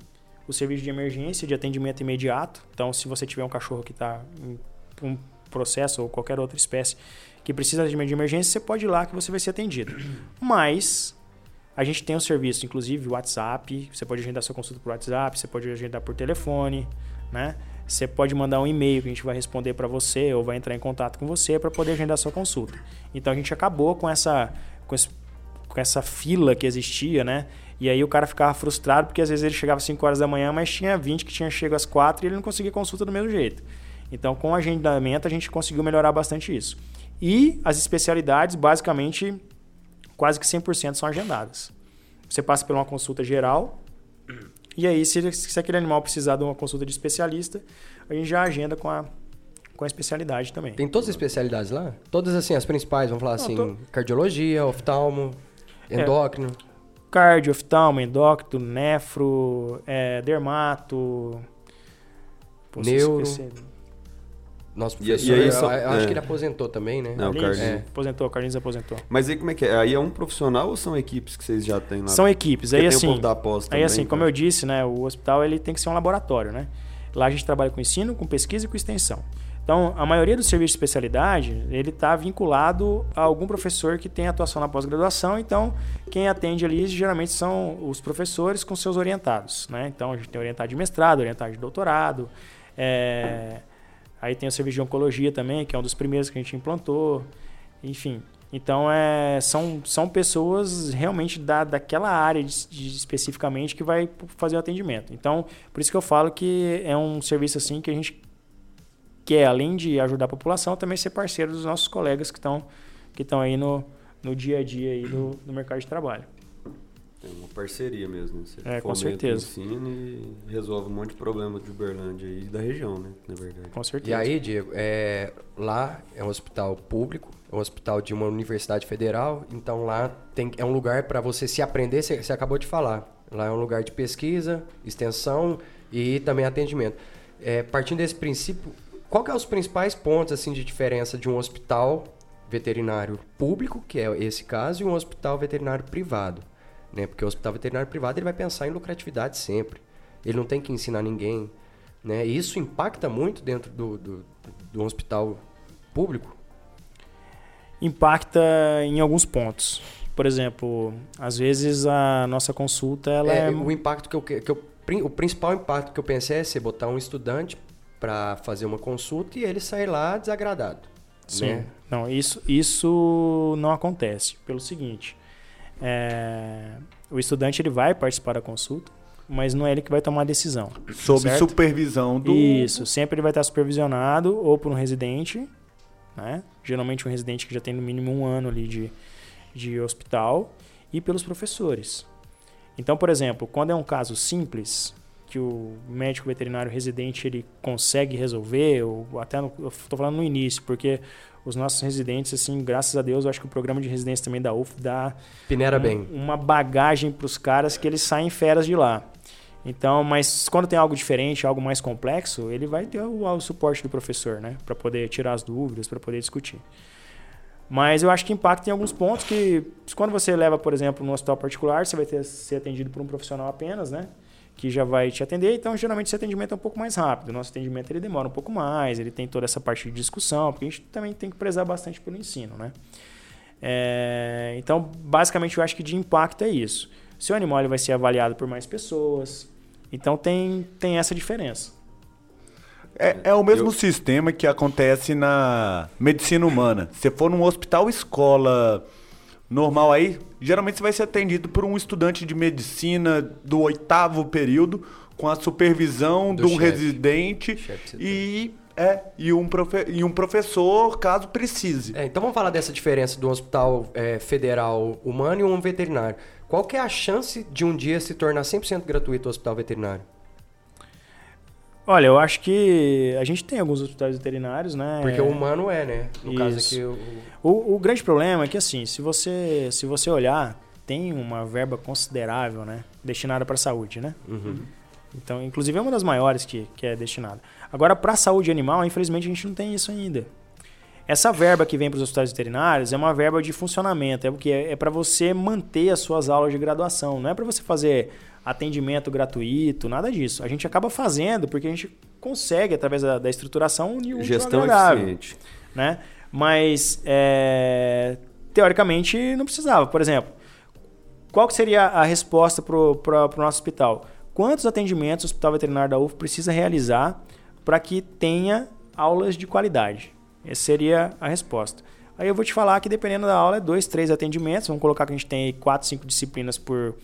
o serviço de emergência de atendimento imediato. Então, se você tiver um cachorro que está em um processo ou qualquer outra espécie que precisa de atendimento de emergência, você pode ir lá que você vai ser atendido. Mas a gente tem um serviço, inclusive WhatsApp. Você pode agendar sua consulta por WhatsApp, você pode agendar por telefone, né? Você pode mandar um e-mail que a gente vai responder para você ou vai entrar em contato com você para poder agendar sua consulta. Então a gente acabou com essa com, esse, com essa fila que existia, né? E aí o cara ficava frustrado porque às vezes ele chegava às 5 horas da manhã, mas tinha 20 que tinha chego às 4 e ele não conseguia consulta do mesmo jeito. Então, com o agendamento, a gente conseguiu melhorar bastante isso. E as especialidades, basicamente, quase que 100% são agendadas. Você passa por uma consulta geral, e aí, se, se aquele animal precisar de uma consulta de especialista, a gente já agenda com a, com a especialidade também. Tem todas as especialidades lá? Todas assim, as principais, vamos falar assim, tô- cardiologia, oftalmo, É. Cardio, oftalmo, endócrino, nefro, é, dermato... Pô, eu Neuro. Nosso E- e professor, aí eu, só- eu acho é. que ele aposentou também, né? Não, o Carlinhos. É. aposentou, Carlinhos aposentou. Mas aí como é que é? Aí é um profissional ou são equipes que vocês já têm lá? São equipes. Porque Aí tem o assim, povo da pós aí também, assim, como então. eu disse, né, o hospital ele tem que ser um laboratório, né? Lá a gente trabalha com ensino, com pesquisa e com extensão. Então, a maioria dos serviços de especialidade, ele está vinculado a algum professor que tem atuação na pós-graduação. Então, quem atende ali geralmente são os professores com seus orientados, né? Então, a gente tem orientado de mestrado, orientado de doutorado. é, Aí tem o serviço de oncologia também, que é um dos primeiros que a gente implantou. Enfim, então é, são, são pessoas realmente da, daquela área de- de- especificamente que vai fazer o atendimento. Então, por isso que eu falo que é um serviço assim que a gente quer, além de ajudar a população, também ser parceiro dos nossos colegas que estão que estão aí no, no dia a dia aí do, do mercado de trabalho. É uma parceria mesmo. Você É, com certeza. o ensino e resolve um monte de problema de Uberlândia e da região, né? Na verdade. Com certeza. E aí, Diego, é, lá é um hospital público, é um hospital de uma universidade federal, então lá tem, é um lugar para você se aprender, você, você acabou de falar. Lá é um lugar de pesquisa, extensão e também atendimento. É, partindo desse princípio, qual que é os principais pontos assim de diferença de um hospital veterinário público, que é esse caso, e um hospital veterinário privado? Né? Porque o hospital veterinário privado ele vai pensar em lucratividade sempre. Ele não tem que ensinar ninguém. Né? E isso impacta muito dentro do, do, do hospital público. Impacta em alguns pontos. Por exemplo, às vezes a nossa consulta ela É, é, O impacto que eu, que eu- o principal impacto que eu pensei é você botar um estudante para fazer uma consulta e ele sair lá desagradado. Sim. Né? Não, isso, isso não acontece. Pelo seguinte, é, o estudante ele vai participar da consulta, mas não é ele que vai tomar a decisão. Sob certo? supervisão do. Isso, sempre ele vai estar supervisionado ou por um residente, né? Geralmente um residente que já tem no mínimo um ano ali de, de hospital e pelos professores. Então, por exemplo, quando é um caso simples que o médico veterinário residente ele consegue resolver, ou até no, eu estou falando no início, porque os nossos residentes, assim, graças a Deus, eu acho que o programa de residência também da UF dá Peneira um- bem. uma bagagem para os caras que eles saem feras de lá. Então, mas quando tem algo diferente, algo mais complexo, ele vai ter o, o suporte do professor, né, para poder tirar as dúvidas, para poder discutir. Mas eu acho que impacta em alguns pontos que quando você leva, por exemplo, no hospital particular, você vai ter ser atendido por um profissional apenas, né? Que já vai te atender. Então, geralmente, esse atendimento é um pouco mais rápido. O nosso atendimento ele demora um pouco mais, ele tem toda essa parte de discussão, porque a gente também tem que prezar bastante pelo ensino, né? É, então, basicamente, eu acho que de impacto é isso. Seu animal ele vai ser avaliado por mais pessoas. Então, tem, tem essa diferença. É, é o mesmo Eu- sistema que acontece na medicina humana. Se for num hospital escola normal aí, geralmente você vai ser atendido por um estudante de medicina do oitavo período, com a supervisão Do de um chefe. residente Chefe, e, é, e, um profe- e um professor, caso precise. É, então vamos falar dessa diferença do hospital é, federal humano e um veterinário. Qual que é a chance de um dia se tornar 100% gratuito o hospital veterinário? Olha, eu acho que a gente tem alguns hospitais veterinários, né? Porque o humano é, né? No caso Isso. aqui, o, O, o grande problema é que, assim, se você, se você olhar, tem uma verba considerável, né? Destinada para a saúde, né? Uhum. Então, inclusive, é uma das maiores que, que é destinada. Agora, para a saúde animal, infelizmente, a gente não tem isso ainda. Essa verba que vem para os hospitais veterinários é uma verba de funcionamento, é porque é, para você manter as suas aulas de graduação, não é para você fazer atendimento gratuito, nada disso. A gente acaba fazendo porque a gente consegue, através da, da estruturação, unir o Gestão agradável eficiente. né? Mas é, teoricamente não precisava. Por exemplo, qual seria a resposta para o nosso hospital? Quantos atendimentos o Hospital Veterinário da UF precisa realizar para que tenha aulas de qualidade? Essa seria a resposta. Aí eu vou te falar que dependendo da aula é dois, três atendimentos. Vamos colocar que a gente tem quatro, cinco disciplinas por,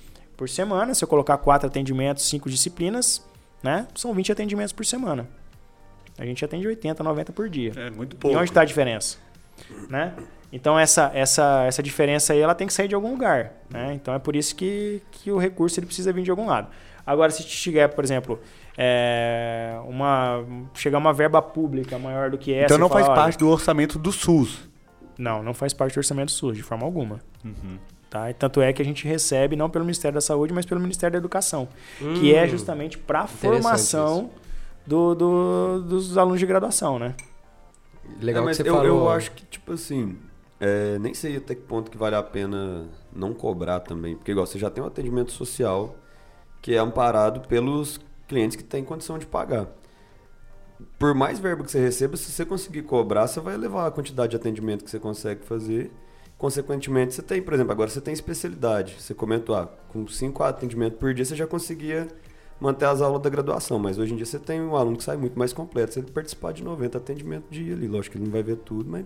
por semana. Se eu colocar quatro atendimentos, cinco disciplinas, né? São 20 atendimentos por semana. A gente atende 80, 90 por dia. É muito E pouco. onde está a diferença? Né? Então essa, essa, essa diferença aí ela tem que sair de algum lugar. Né? Então é por isso que, que o recurso ele precisa vir de algum lado. Agora, se tiver, por exemplo, é, uma, chegar uma verba pública maior do que essa. Então e não falar, faz olha, parte do orçamento do SUS. Não, não faz parte do orçamento SUS, de forma alguma. Uhum. Tá? E tanto é que a gente recebe não pelo Ministério da Saúde, mas pelo Ministério da Educação, que é Hum, justamente para a formação do, do- dos alunos de graduação, né? Legal É, que mas você eu, falou. eu acho que, tipo assim, é, nem sei até que ponto que vale a pena não cobrar também. Porque, igual, você já tem um atendimento social que é amparado pelos clientes que têm condição de pagar. Por mais verba que você receba, se você conseguir cobrar, você vai elevar a quantidade de atendimento que você consegue fazer. Consequentemente, você tem, por exemplo, agora você tem especialidade. Você comentou, ah, com 5 atendimentos por dia você já conseguia manter as aulas da graduação, mas hoje em dia você tem um aluno que sai muito mais completo. Se ele participar de 90 atendimentos dia ali, lógico que ele não vai ver tudo, mas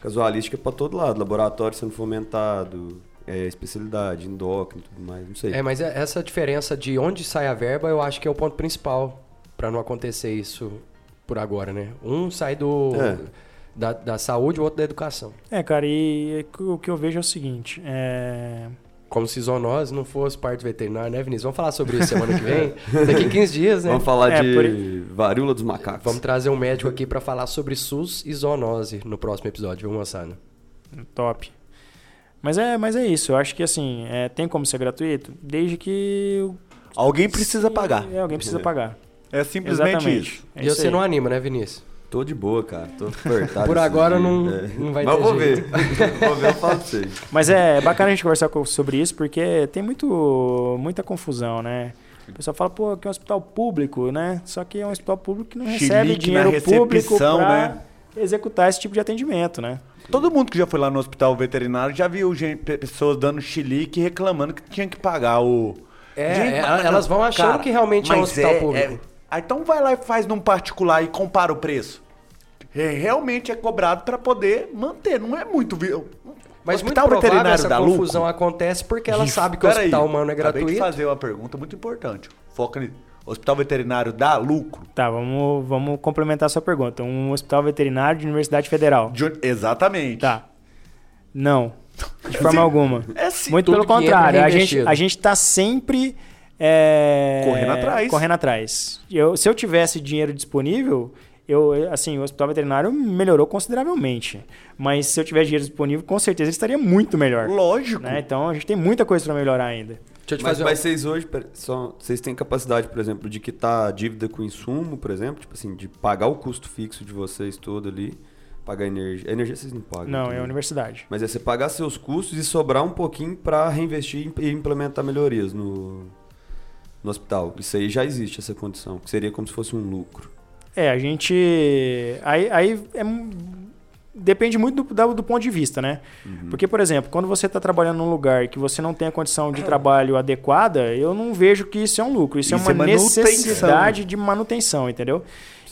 casualística é para todo lado, laboratório sendo fomentado, é, especialidade, endócrino e tudo mais, não sei. É, mas é- essa diferença de onde sai a verba, eu acho que é o ponto principal para não acontecer isso por agora, né? Um sai do É. da, da saúde, o outro da educação. É, cara, e o que eu vejo é o seguinte: é, como se zoonose não fosse parte veterinária, né, Vinícius? Vamos falar sobre isso semana que vem. Daqui 15 dias, né? Vamos falar É, de por- varíola dos macacos. Vamos trazer um médico aqui pra falar sobre SUS e zoonose no próximo episódio, viu, moçada? Top. Mas é, mas é isso. Eu acho que assim, é, tem como ser gratuito, desde que. Alguém precisa pagar. É, alguém precisa É. pagar. É simplesmente Exatamente. isso. É e isso você aí. não anima, né, Vinícius? Tô de boa, cara. Tô apertado. Por agora não- É. não vai Mas ter vou jeito. ver. vou ver, eu falo pra vocês. Mas é bacana a gente conversar co- sobre isso, porque tem muito, muita confusão, né? O pessoal fala, pô, que é um hospital público, né? Só que é um hospital público que não Chilique recebe dinheiro público pra né? executar esse tipo de atendimento, né? Todo mundo que já foi lá no hospital veterinário já viu gente, pe- pessoas dando chilique e reclamando que tinha que pagar o. É, Gente, é, mas- elas vão achando cara, que realmente é um mas hospital público. Ah, então vai lá e faz num particular e compara o preço. É, realmente é cobrado para poder manter, não é muito. Mas o muito veterinário essa dá confusão lucro? acontece porque ela Ih, sabe que o hospital humano é Acabei de gratuito. fazer uma pergunta muito importante. Foca nisso. Hospital veterinário dá lucro? Tá, vamos, vamos complementar a sua pergunta. Um hospital veterinário de Universidade Federal. De Exatamente. Tá. Não. De forma alguma. É sim. Muito tudo pelo contrário. A gente, a gente tá sempre. É, Correndo atrás. Correndo atrás. Eu, se eu tivesse dinheiro disponível, eu, assim, o hospital veterinário melhorou consideravelmente. Mas se eu tivesse dinheiro disponível, com certeza ele estaria muito melhor. Lógico. né? Então a gente tem muita coisa para melhorar ainda. Deixa eu te Mas, fazer mas uma... vocês hoje, só, vocês têm capacidade, por exemplo, de quitar a dívida com insumo, por exemplo? Tipo assim, de pagar o custo fixo de vocês todo ali, pagar energia. A energia vocês não pagam. Não, é também. a universidade. Mas é você pagar seus custos e sobrar um pouquinho para reinvestir e implementar melhorias no, no hospital. Isso aí já existe, essa condição, que seria como se fosse um lucro. É, a gente. Aí, aí é depende muito do, do ponto de vista, né? Uhum. Porque, por exemplo, quando você está trabalhando num lugar que você não tem a condição de trabalho adequada, eu não vejo que isso é um lucro. Isso, Isso é é uma manutenção. necessidade de manutenção, entendeu?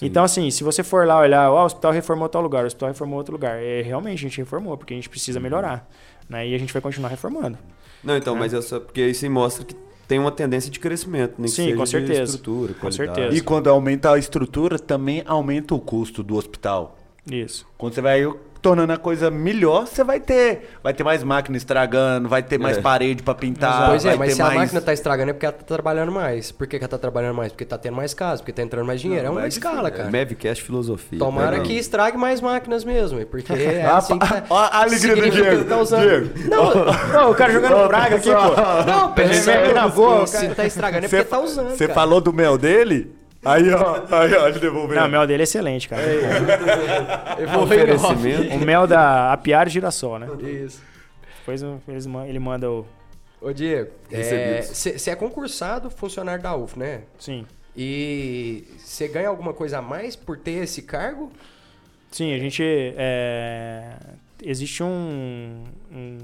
Então, assim, se você for lá olhar, ó, o hospital reformou tal lugar, o hospital reformou outro lugar. É, realmente, a gente reformou, porque a gente Uhum. precisa melhorar. Né? E a gente vai continuar reformando. Não, então, É. mas é só porque isso mostra que tem uma tendência de crescimento, nem que Sim, seja com de certeza. estrutura, Com qualidade. certeza. E quando aumenta a estrutura, também aumenta o custo do hospital. Isso. Quando você vai tornando a coisa melhor, você vai ter, vai ter mais máquina estragando, vai ter mais É. parede pra pintar, Pois é, mas ter se mais... a máquina tá estragando é porque ela tá trabalhando mais. Por que, que ela tá trabalhando mais? Porque tá tendo mais casos, porque tá entrando mais dinheiro. é uma mas escala, É, cara. Mavcast filosofia. Tomara pega que estrague mais máquinas mesmo, porque é Ah, assim que tá... ó a alegria do Diego. que Tá usando. Diego. Não, Não, o cara jogando praga aqui, pô. não, pensa Ele na boa, se tá estragando é porque tá usando, Você falou do mel dele? Aí, ó, aí, ó, ele devolveu. Não, o mel dele é excelente, cara. Evoluiu Oferecimento. O mel da Apiário Girassol, né? Isso. Depois ele manda o. Ô, Diego, você é concursado funcionário da UF, né? Sim. E você ganha alguma coisa a mais por ter esse cargo? Sim, a gente. é, Existe um. um-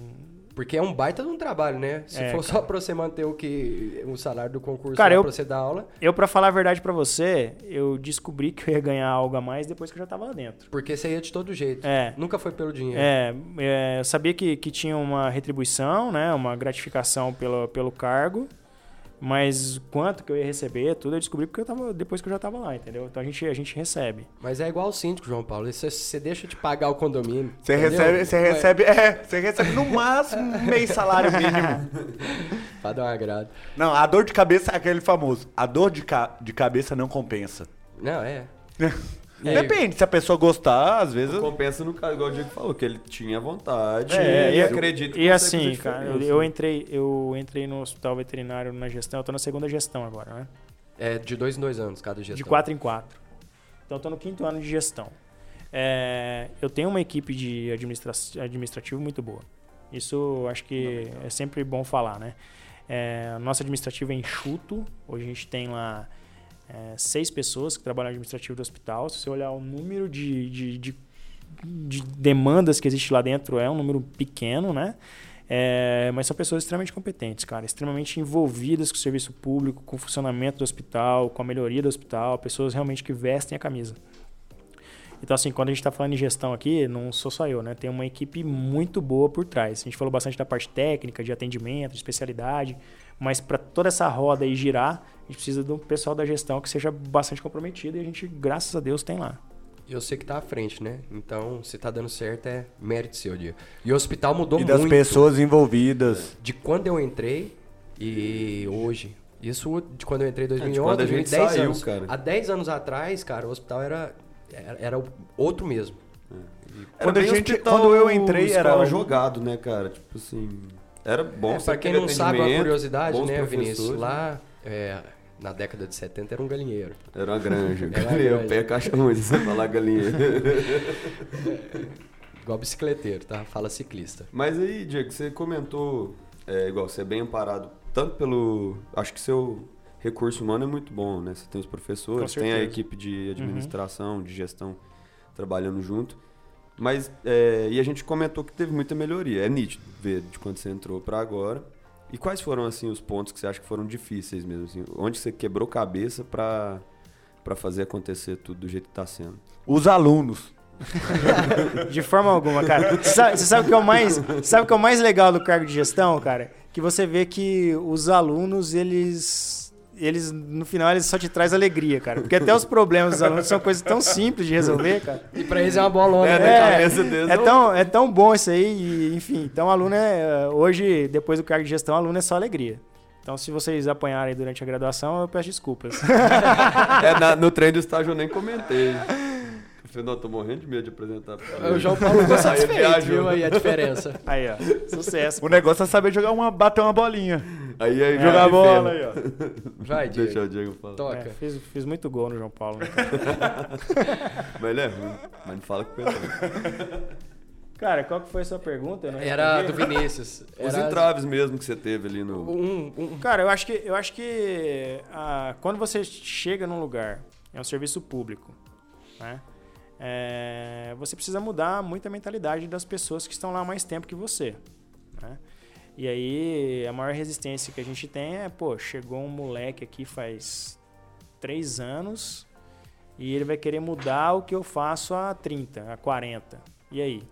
Porque é um baita de um trabalho, né? Se É, for só pra você manter o que o salário do concurso Cara, eu- pra você dar aula, Eu, pra falar a verdade pra você, eu descobri que eu ia ganhar algo a mais depois que eu já tava lá dentro. porque você ia de todo jeito. É. Nunca foi pelo dinheiro. É, é, eu sabia que, que tinha uma retribuição, né? Uma gratificação pelo, pelo cargo. Mas quanto que eu ia receber, tudo eu descobri porque eu tava, depois que eu já tava lá, entendeu? Então a gente, a gente recebe. Mas é igual o síndico, João Paulo. Você, você deixa de pagar o condomínio. Você entendeu? recebe, você recebe, é, você recebe no máximo meio salário mínimo. Pra dar um agrado. Não, a dor de cabeça é aquele famoso. A dor de, ca- de cabeça não compensa. Não, é. Depende, se a pessoa gostar, às vezes. Compensa no caso, igual o Diego falou, que ele tinha vontade É, e, e- acredito que E assim, cara, eu, eu entrei, eu entrei no hospital veterinário na gestão, eu tô na segunda gestão agora, né? É de dois em dois anos cada gestão. De quatro em quatro. Então eu tô no quinto ano de gestão. É, eu tenho uma equipe de administra administrativo muito boa. Isso eu acho que é sempre bom falar, né? É, nosso administrativo é enxuto. Hoje a gente tem lá é, seis pessoas que trabalham no administrativo do hospital. Se você olhar o número de, de, de, de demandas que existe lá dentro, é um número pequeno, né? É, mas são pessoas extremamente competentes, cara, extremamente envolvidas com o serviço público, com o funcionamento do hospital, com a melhoria do hospital, pessoas realmente que vestem a camisa. Então, assim, quando a gente está falando em gestão aqui, não sou só eu, né? Tem uma equipe muito boa por trás. A gente falou bastante da parte técnica, de atendimento, de especialidade, mas para toda essa roda aí girar, a gente precisa de um pessoal da gestão que seja bastante comprometido e a gente, graças a Deus, tem lá. eu sei que tá à frente, né? Então, se tá dando certo, é mérito seu, Diego. E o hospital mudou E muito. das pessoas envolvidas. De quando eu entrei e hoje. Isso de quando eu entrei em 2011, quando a gente 2010 saiu, anos. cara. Há 10 anos atrás, cara, o hospital era, era, outro mesmo. Quando a gente- hospital quando eu entrei, era um- jogado, né, cara? Tipo assim, era bom. É, pra sempre quem não sabe, uma curiosidade, né, Vinícius? professores. Lá, é, na década de 70, era um galinheiro. Era uma granja. Era Galinha, granja. pé caixa muito, você falar galinha. Igual bicicleteiro, tá? Fala ciclista. Mas aí, Diego, você comentou, é, igual, você é bem amparado, tanto pelo... Acho que seu recurso humano é muito bom, né? Você tem os professores, tem a equipe de administração, de gestão trabalhando junto. Mas, é, e a gente comentou que teve muita melhoria. É nítido ver de quando você entrou para agora. E quais foram, assim, os pontos que você acha que foram difíceis mesmo? Assim? Onde você quebrou cabeça para para fazer acontecer tudo do jeito que tá sendo? Os alunos. De forma alguma, cara. Você sabe, você sabe o que é o mais, sabe o que é o mais legal do cargo de gestão, cara? Que você vê que os alunos, eles eles no final eles só te traz alegria, cara. Porque até os problemas dos alunos são coisas tão simples de resolver, cara. E pra eles é uma bolona, É, né? na cabeça deles é tão, é tão bom isso aí, e, enfim. Então, aluno é. Hoje, depois do cargo de gestão, aluno é só alegria. Então, se vocês apanharem durante a graduação, eu peço desculpas. É, na- no treino do estágio eu nem comentei. Eu falei, não, tô morrendo de medo de apresentar. pra O ele. João Paulo ficou satisfeito, viu aí a diferença. Aí, ó. Sucesso. O negócio é saber jogar uma, bater uma bolinha. Aí, aí Jogar aí bola aí, ó. Vai, Diego. Deixa o Diego falar. Toca. É, fiz, fiz muito gol no João Paulo. Né, cara? Mas ele é ruim. Mas não fala que pensou. Cara, qual que foi a sua pergunta? Eu não Era respondi. do Vinícius. Os Era entraves mesmo que você teve ali no. um, um- Cara, eu acho que, eu acho que ah, quando você chega num lugar, é um serviço público, né? É, você precisa mudar muito a mentalidade das pessoas que estão lá mais tempo que você, né? E aí, a maior resistência que a gente tem é, pô, chegou um moleque aqui faz três anos e ele vai querer mudar o que eu faço há 30, há 40. E aí?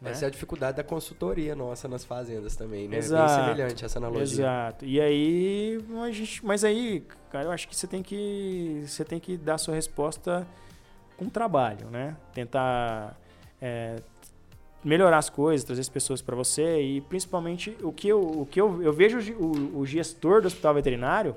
Né? Essa é a dificuldade da consultoria nossa nas fazendas também, né? Exato. Bem semelhante essa analogia. Exato. E aí, a gente, mas aí, cara, eu acho que você tem que você tem que dar a sua resposta com trabalho, né? Tentar é, melhorar as coisas, trazer as pessoas para você e principalmente o que eu, o que eu, eu vejo o o, gestor do hospital veterinário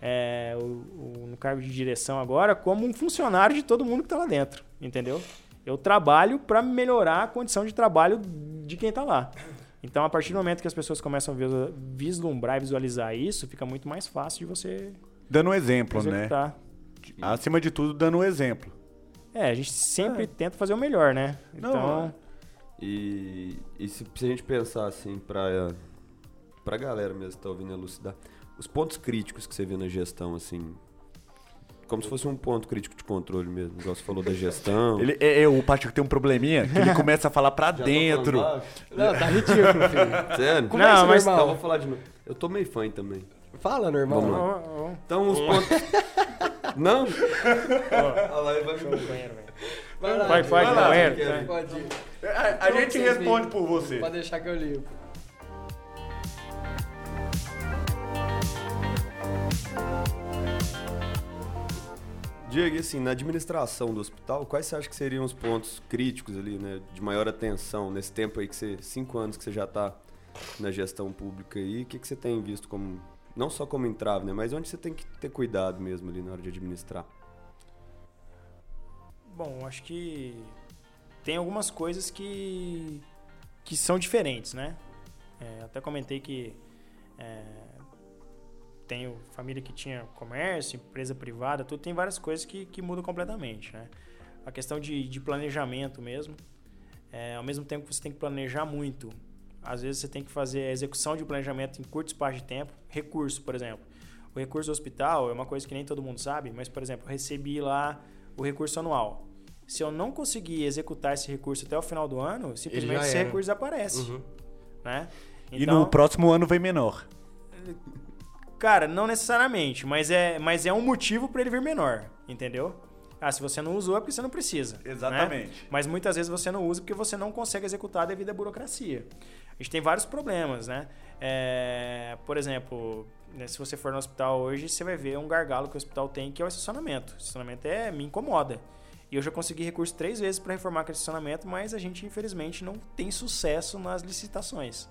é, o- o- no cargo de direção agora como um funcionário de todo mundo que está lá dentro, entendeu? Eu trabalho para melhorar a condição de trabalho de quem está lá. Então, a partir do momento que as pessoas começam a vislumbrar e visualizar isso, fica muito mais fácil de você Dando um exemplo, né? executar. Acima de tudo, dando um exemplo. É, a gente sempre tenta fazer o melhor, né? Não, Então, E, e se, se a gente pensar assim pra, pra galera mesmo que tá ouvindo elucidar, os pontos críticos que você vê na gestão, assim. Como se fosse um ponto crítico de controle mesmo, igual você falou da gestão. Ele, é, é, o Patrick tem um probleminha que ele começa a falar pra dentro. Não, tá ridículo, filho. Sério? Conversa Não, mas- Então, normal. eu vou falar de novo. Eu tô meio fã também. Fala, normal. Então os pontos. Não? ó, lá, ele vai velho. Vai, lá, Vai, vai, Vai lá, banheiro. Vai. Pode ir. A, a gente responde por você. Pode deixar que eu ligo. Diego, assim, na administração do hospital, quais você acha que seriam os pontos críticos ali, né? De maior atenção nesse tempo aí que você. Cinco anos que você já tá na gestão pública aí, o que, que você tem visto como. Não só como entrave, né? Mas onde você tem que ter cuidado mesmo ali na hora de administrar. Bom, acho que tem algumas coisas que, que são diferentes, né? É, até comentei que é, tenho família que tinha comércio, empresa privada, tudo tem várias coisas que, que mudam completamente, né? A questão de, de planejamento mesmo, é, ao mesmo tempo que você tem que planejar muito, às vezes você tem que fazer a execução de planejamento em curto espaço de tempo, recurso, por exemplo. O recurso do hospital é uma coisa que nem todo mundo sabe, mas, por exemplo, eu recebi lá o recurso anual. Se eu não conseguir executar esse recurso até o final do ano, simplesmente esse era. recurso desaparece, Uhum. né? E no próximo ano vem menor. Cara, não necessariamente, mas é, mas é um motivo para ele vir menor, entendeu? Ah, se você não usou é porque você não precisa. né? Exatamente. Mas muitas vezes você não usa porque você não consegue executar devido à burocracia. A gente tem vários problemas, né? É, por exemplo, né, se você for no hospital hoje, você vai ver um gargalo que o hospital tem, que é o estacionamento. O estacionamento é, me incomoda. E eu já consegui recurso três vezes para reformar aquele estacionamento, mas a gente, infelizmente, não tem sucesso nas licitações.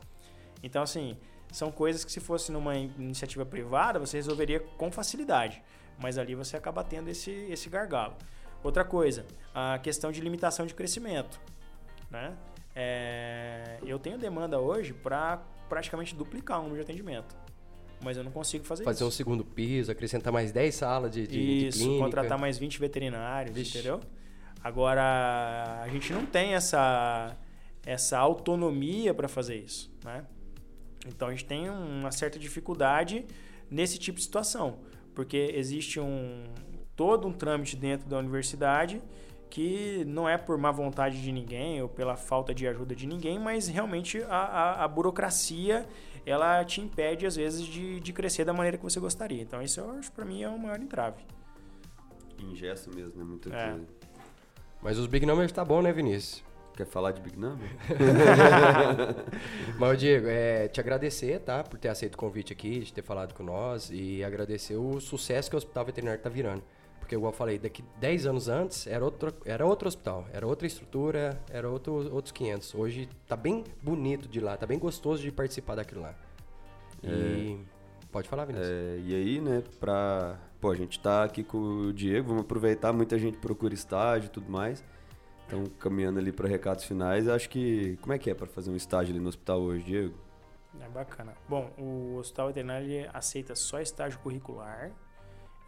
Então, assim, são coisas que se fosse numa iniciativa privada, você resolveria com facilidade. Mas ali você acaba tendo esse, esse gargalo. Outra coisa, a questão de limitação de crescimento. Né? É, eu tenho demanda hoje para praticamente duplicar o número de atendimento. Mas eu não consigo fazer, fazer isso. um segundo piso, acrescentar mais 10 salas de, de, isso, de clínica. contratar mais 20 veterinários, Vixe. entendeu? Agora, a gente não tem essa, essa autonomia para fazer isso, né? Então, a gente tem uma certa dificuldade nesse tipo de situação. Porque existe um todo um trâmite dentro da universidade que não é por má vontade de ninguém ou pela falta de ajuda de ninguém, mas realmente a, a, a burocracia ela te impede às vezes de, de crescer da maneira que você gostaria. Então isso eu acho para mim é o maior entrave. Ingesto mesmo, né? Muita É. coisa. Mas os Big Numbers tá bom, né, Vinícius? Quer falar de Big Number? Mas, Diego, é, te agradecer, tá? Por ter aceito o convite aqui, de ter falado com nós e agradecer o sucesso que o Hospital Veterinário tá virando. Porque, igual eu falei, daqui 10 anos antes era outro, era outro hospital, era outra estrutura, era outro, outros 500. Hoje tá bem bonito de lá, tá bem gostoso de participar daquilo lá. E... Pode falar, Vinícius. É, e aí, né, pra. Pô, a gente tá aqui com o Diego, vamos aproveitar, muita gente procura estágio e tudo mais. Então, caminhando ali para recados finais, acho que. Como é que é para fazer um estágio ali no hospital hoje, Diego? É bacana. Bom, o hospital veterinário ele aceita só estágio curricular.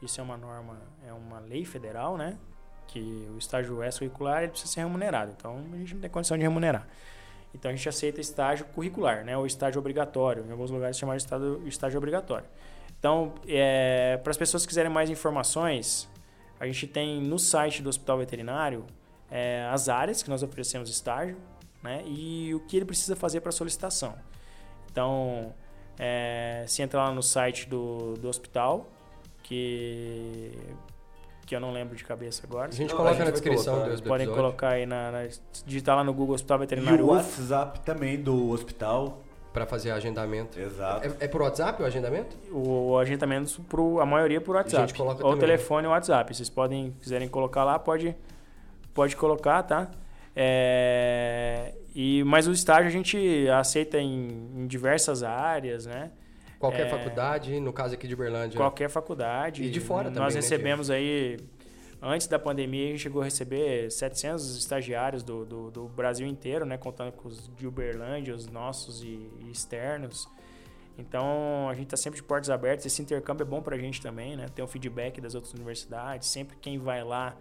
Isso é uma norma, é uma lei federal, né? Que o estágio extracurricular ele precisa ser remunerado. Então a gente não tem condição de remunerar. Então a gente aceita estágio curricular, né? Ou estágio obrigatório. Em alguns lugares chama de estágio, estágio obrigatório. Então, é, para as pessoas que quiserem mais informações, a gente tem no site do Hospital Veterinário é, as áreas que nós oferecemos estágio, né? E o que ele precisa fazer para solicitação. Então, é, se entrar lá no site do, do hospital, que, que eu não lembro de cabeça agora. A gente Não, a coloca gente na descrição colocar. do, podem episódio colocar aí na, na. Digitar lá no Google Hospital E Veterinário o UF. WhatsApp também do hospital. pra fazer agendamento. Exato. É, é por WhatsApp o agendamento? O agendamento, pro, a maioria por WhatsApp. gente coloca Ou também. telefone ou WhatsApp. Vocês podem, quiserem colocar lá, pode, pode colocar, tá? É, e, mas o estágio a gente aceita em, em diversas áreas, né? Qualquer É. faculdade, no caso aqui de Uberlândia. Qualquer faculdade. E de fora também, Nós né, recebemos aí, antes da pandemia, a gente chegou a receber 700 estagiários do, do, do Brasil inteiro, né? Contando com os de Uberlândia, os nossos e, e externos. Então, a gente está sempre de portas abertas. Esse intercâmbio é bom para a gente também, né? Tem um feedback das outras universidades. Sempre quem vai lá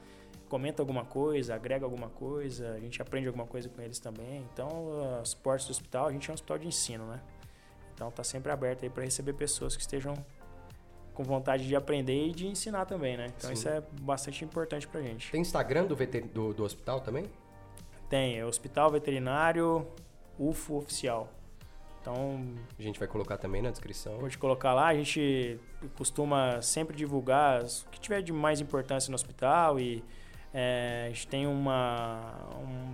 comenta alguma coisa, agrega alguma coisa. A gente aprende alguma coisa com eles também. Então, as portas do hospital, a gente é um hospital de ensino, né? Então, tá sempre aberto aí para receber pessoas que estejam com vontade de aprender e de ensinar também, né? Então, Sim. isso é bastante importante pra gente. Tem Instagram do, veter... do, do hospital também? Tem, é Hospital Veterinário UFO Oficial. Então, A gente vai colocar também na descrição. Pode colocar lá, a gente costuma sempre divulgar o que tiver de mais importância no hospital e é, a gente tem uma,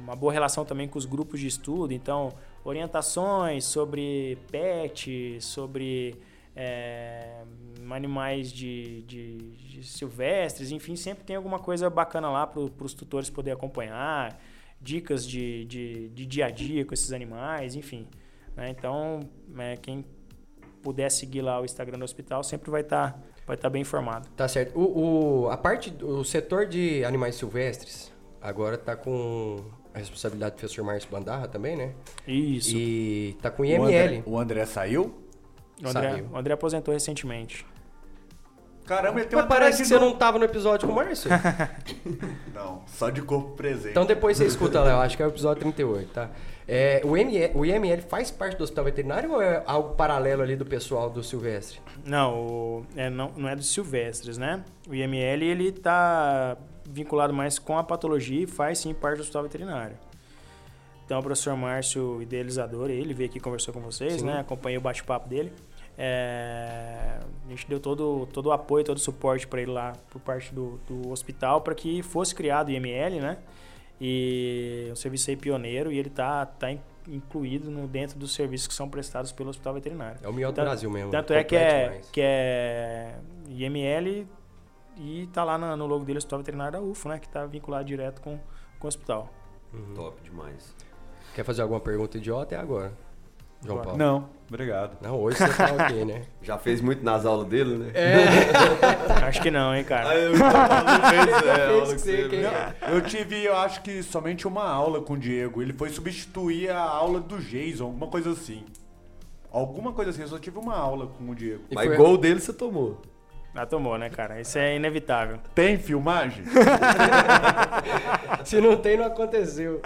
uma boa relação também com os grupos de estudo, então orientações sobre pet, sobre é, animais de, de- de silvestres, enfim, sempre tem alguma coisa bacana lá para os tutores poderem acompanhar, dicas de, de, de dia a dia com esses animais, enfim. né? Então, é, quem puder seguir lá o Instagram do hospital sempre vai estar vai tá bem informado. Tá certo. O, o- a parte, do- o setor de animais silvestres agora tá com a responsabilidade do professor Márcio Bandarra também, né? Isso. E tá com O IML. André, o André saiu? o, André, saiu. o André aposentou recentemente. Caramba, ele tem Mas uma parece que você não tava no episódio com o Márcio. Não, só de corpo presente. então depois você escuta lá, eu acho que é o episódio 38, tá? É, o, ML, o IML faz parte do hospital veterinário ou é algo paralelo ali do pessoal do Silvestre? Não, o- é, não, não é dos silvestres, né? O IML ele está vinculado mais com a patologia e faz sim parte do hospital veterinário. Então o professor Márcio, idealizador, ele veio aqui e conversou com vocês, Sim. né? Acompanhei o bate-papo dele. É, a gente deu todo, todo o apoio, todo o suporte para ele lá por parte do, do hospital para que fosse criado o IML, né? E um serviço aí pioneiro e ele tá, tá in- incluído no, dentro dos serviços que são prestados pelo hospital veterinário. É o melhor do Tanto- Brasil mesmo. Tanto é que é, que é IML e tá lá na- no logo dele, Hospital Veterinário da UFO, né? Que tá vinculado direto com, com o hospital. Top demais. Quer fazer alguma pergunta idiota? É agora. João Agora. Paulo. Não, obrigado. Não, hoje você tá ok, né? Já fez muito nas aulas dele, né? Acho que não, hein, cara. Aí eu é, tive, eu acho que somente uma aula com o Diego. Ele foi substituir a aula do Jason, alguma coisa assim. Alguma coisa assim, eu só tive uma aula com o Diego. E Mas foi- gol dele você tomou. Ah, tomou, né, cara? Isso é inevitável. Tem filmagem? Se não tem, não aconteceu.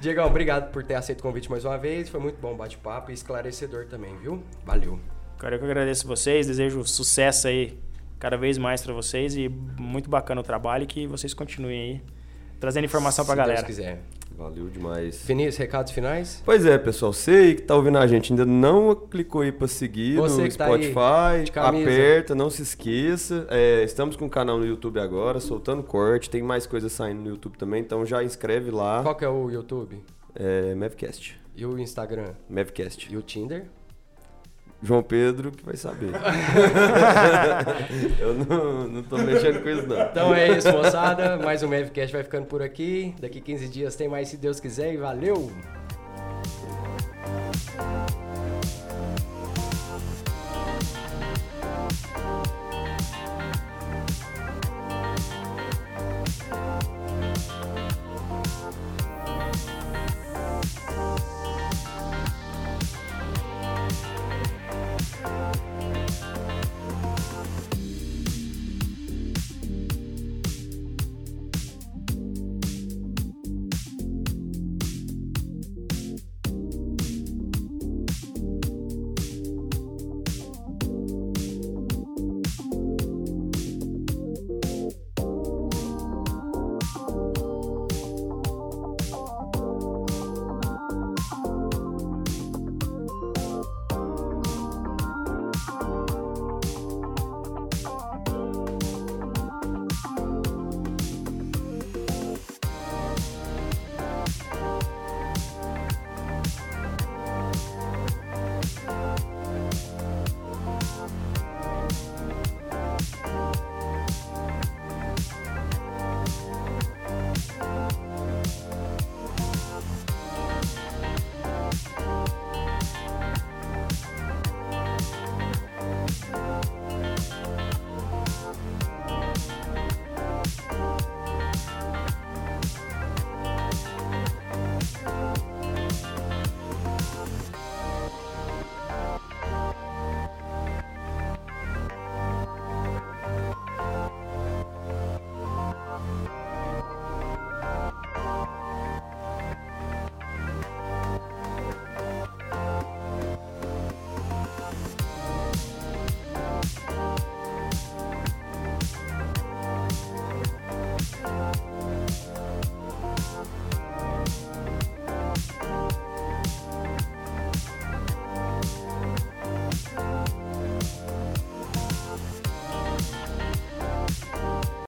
Diegão, obrigado por ter aceito o convite mais uma vez. Foi muito bom o bate-papo e esclarecedor também, viu? Valeu. Cara, eu que agradeço vocês, desejo sucesso aí cada vez mais pra vocês e muito bacana o trabalho e que vocês continuem aí trazendo informação pra Se galera. Deus quiser. Valeu demais. Vinícius, recados finais? Pois é, pessoal. Você que tá ouvindo a gente ainda não clicou aí pra seguir Você no tá Spotify, camisa. aperta, não se esqueça. É, estamos com o canal no YouTube agora, soltando corte. Tem mais coisas saindo no YouTube também, então já inscreve lá. Qual que é o YouTube? É, Mavcast. E o Instagram? Mavcast. E o Tinder? João Pedro que vai saber. eu não, não tô mexendo com isso, não. Então é isso, moçada. Mais um Mavcast vai ficando por aqui. Daqui 15 dias tem mais, se Deus quiser, e valeu!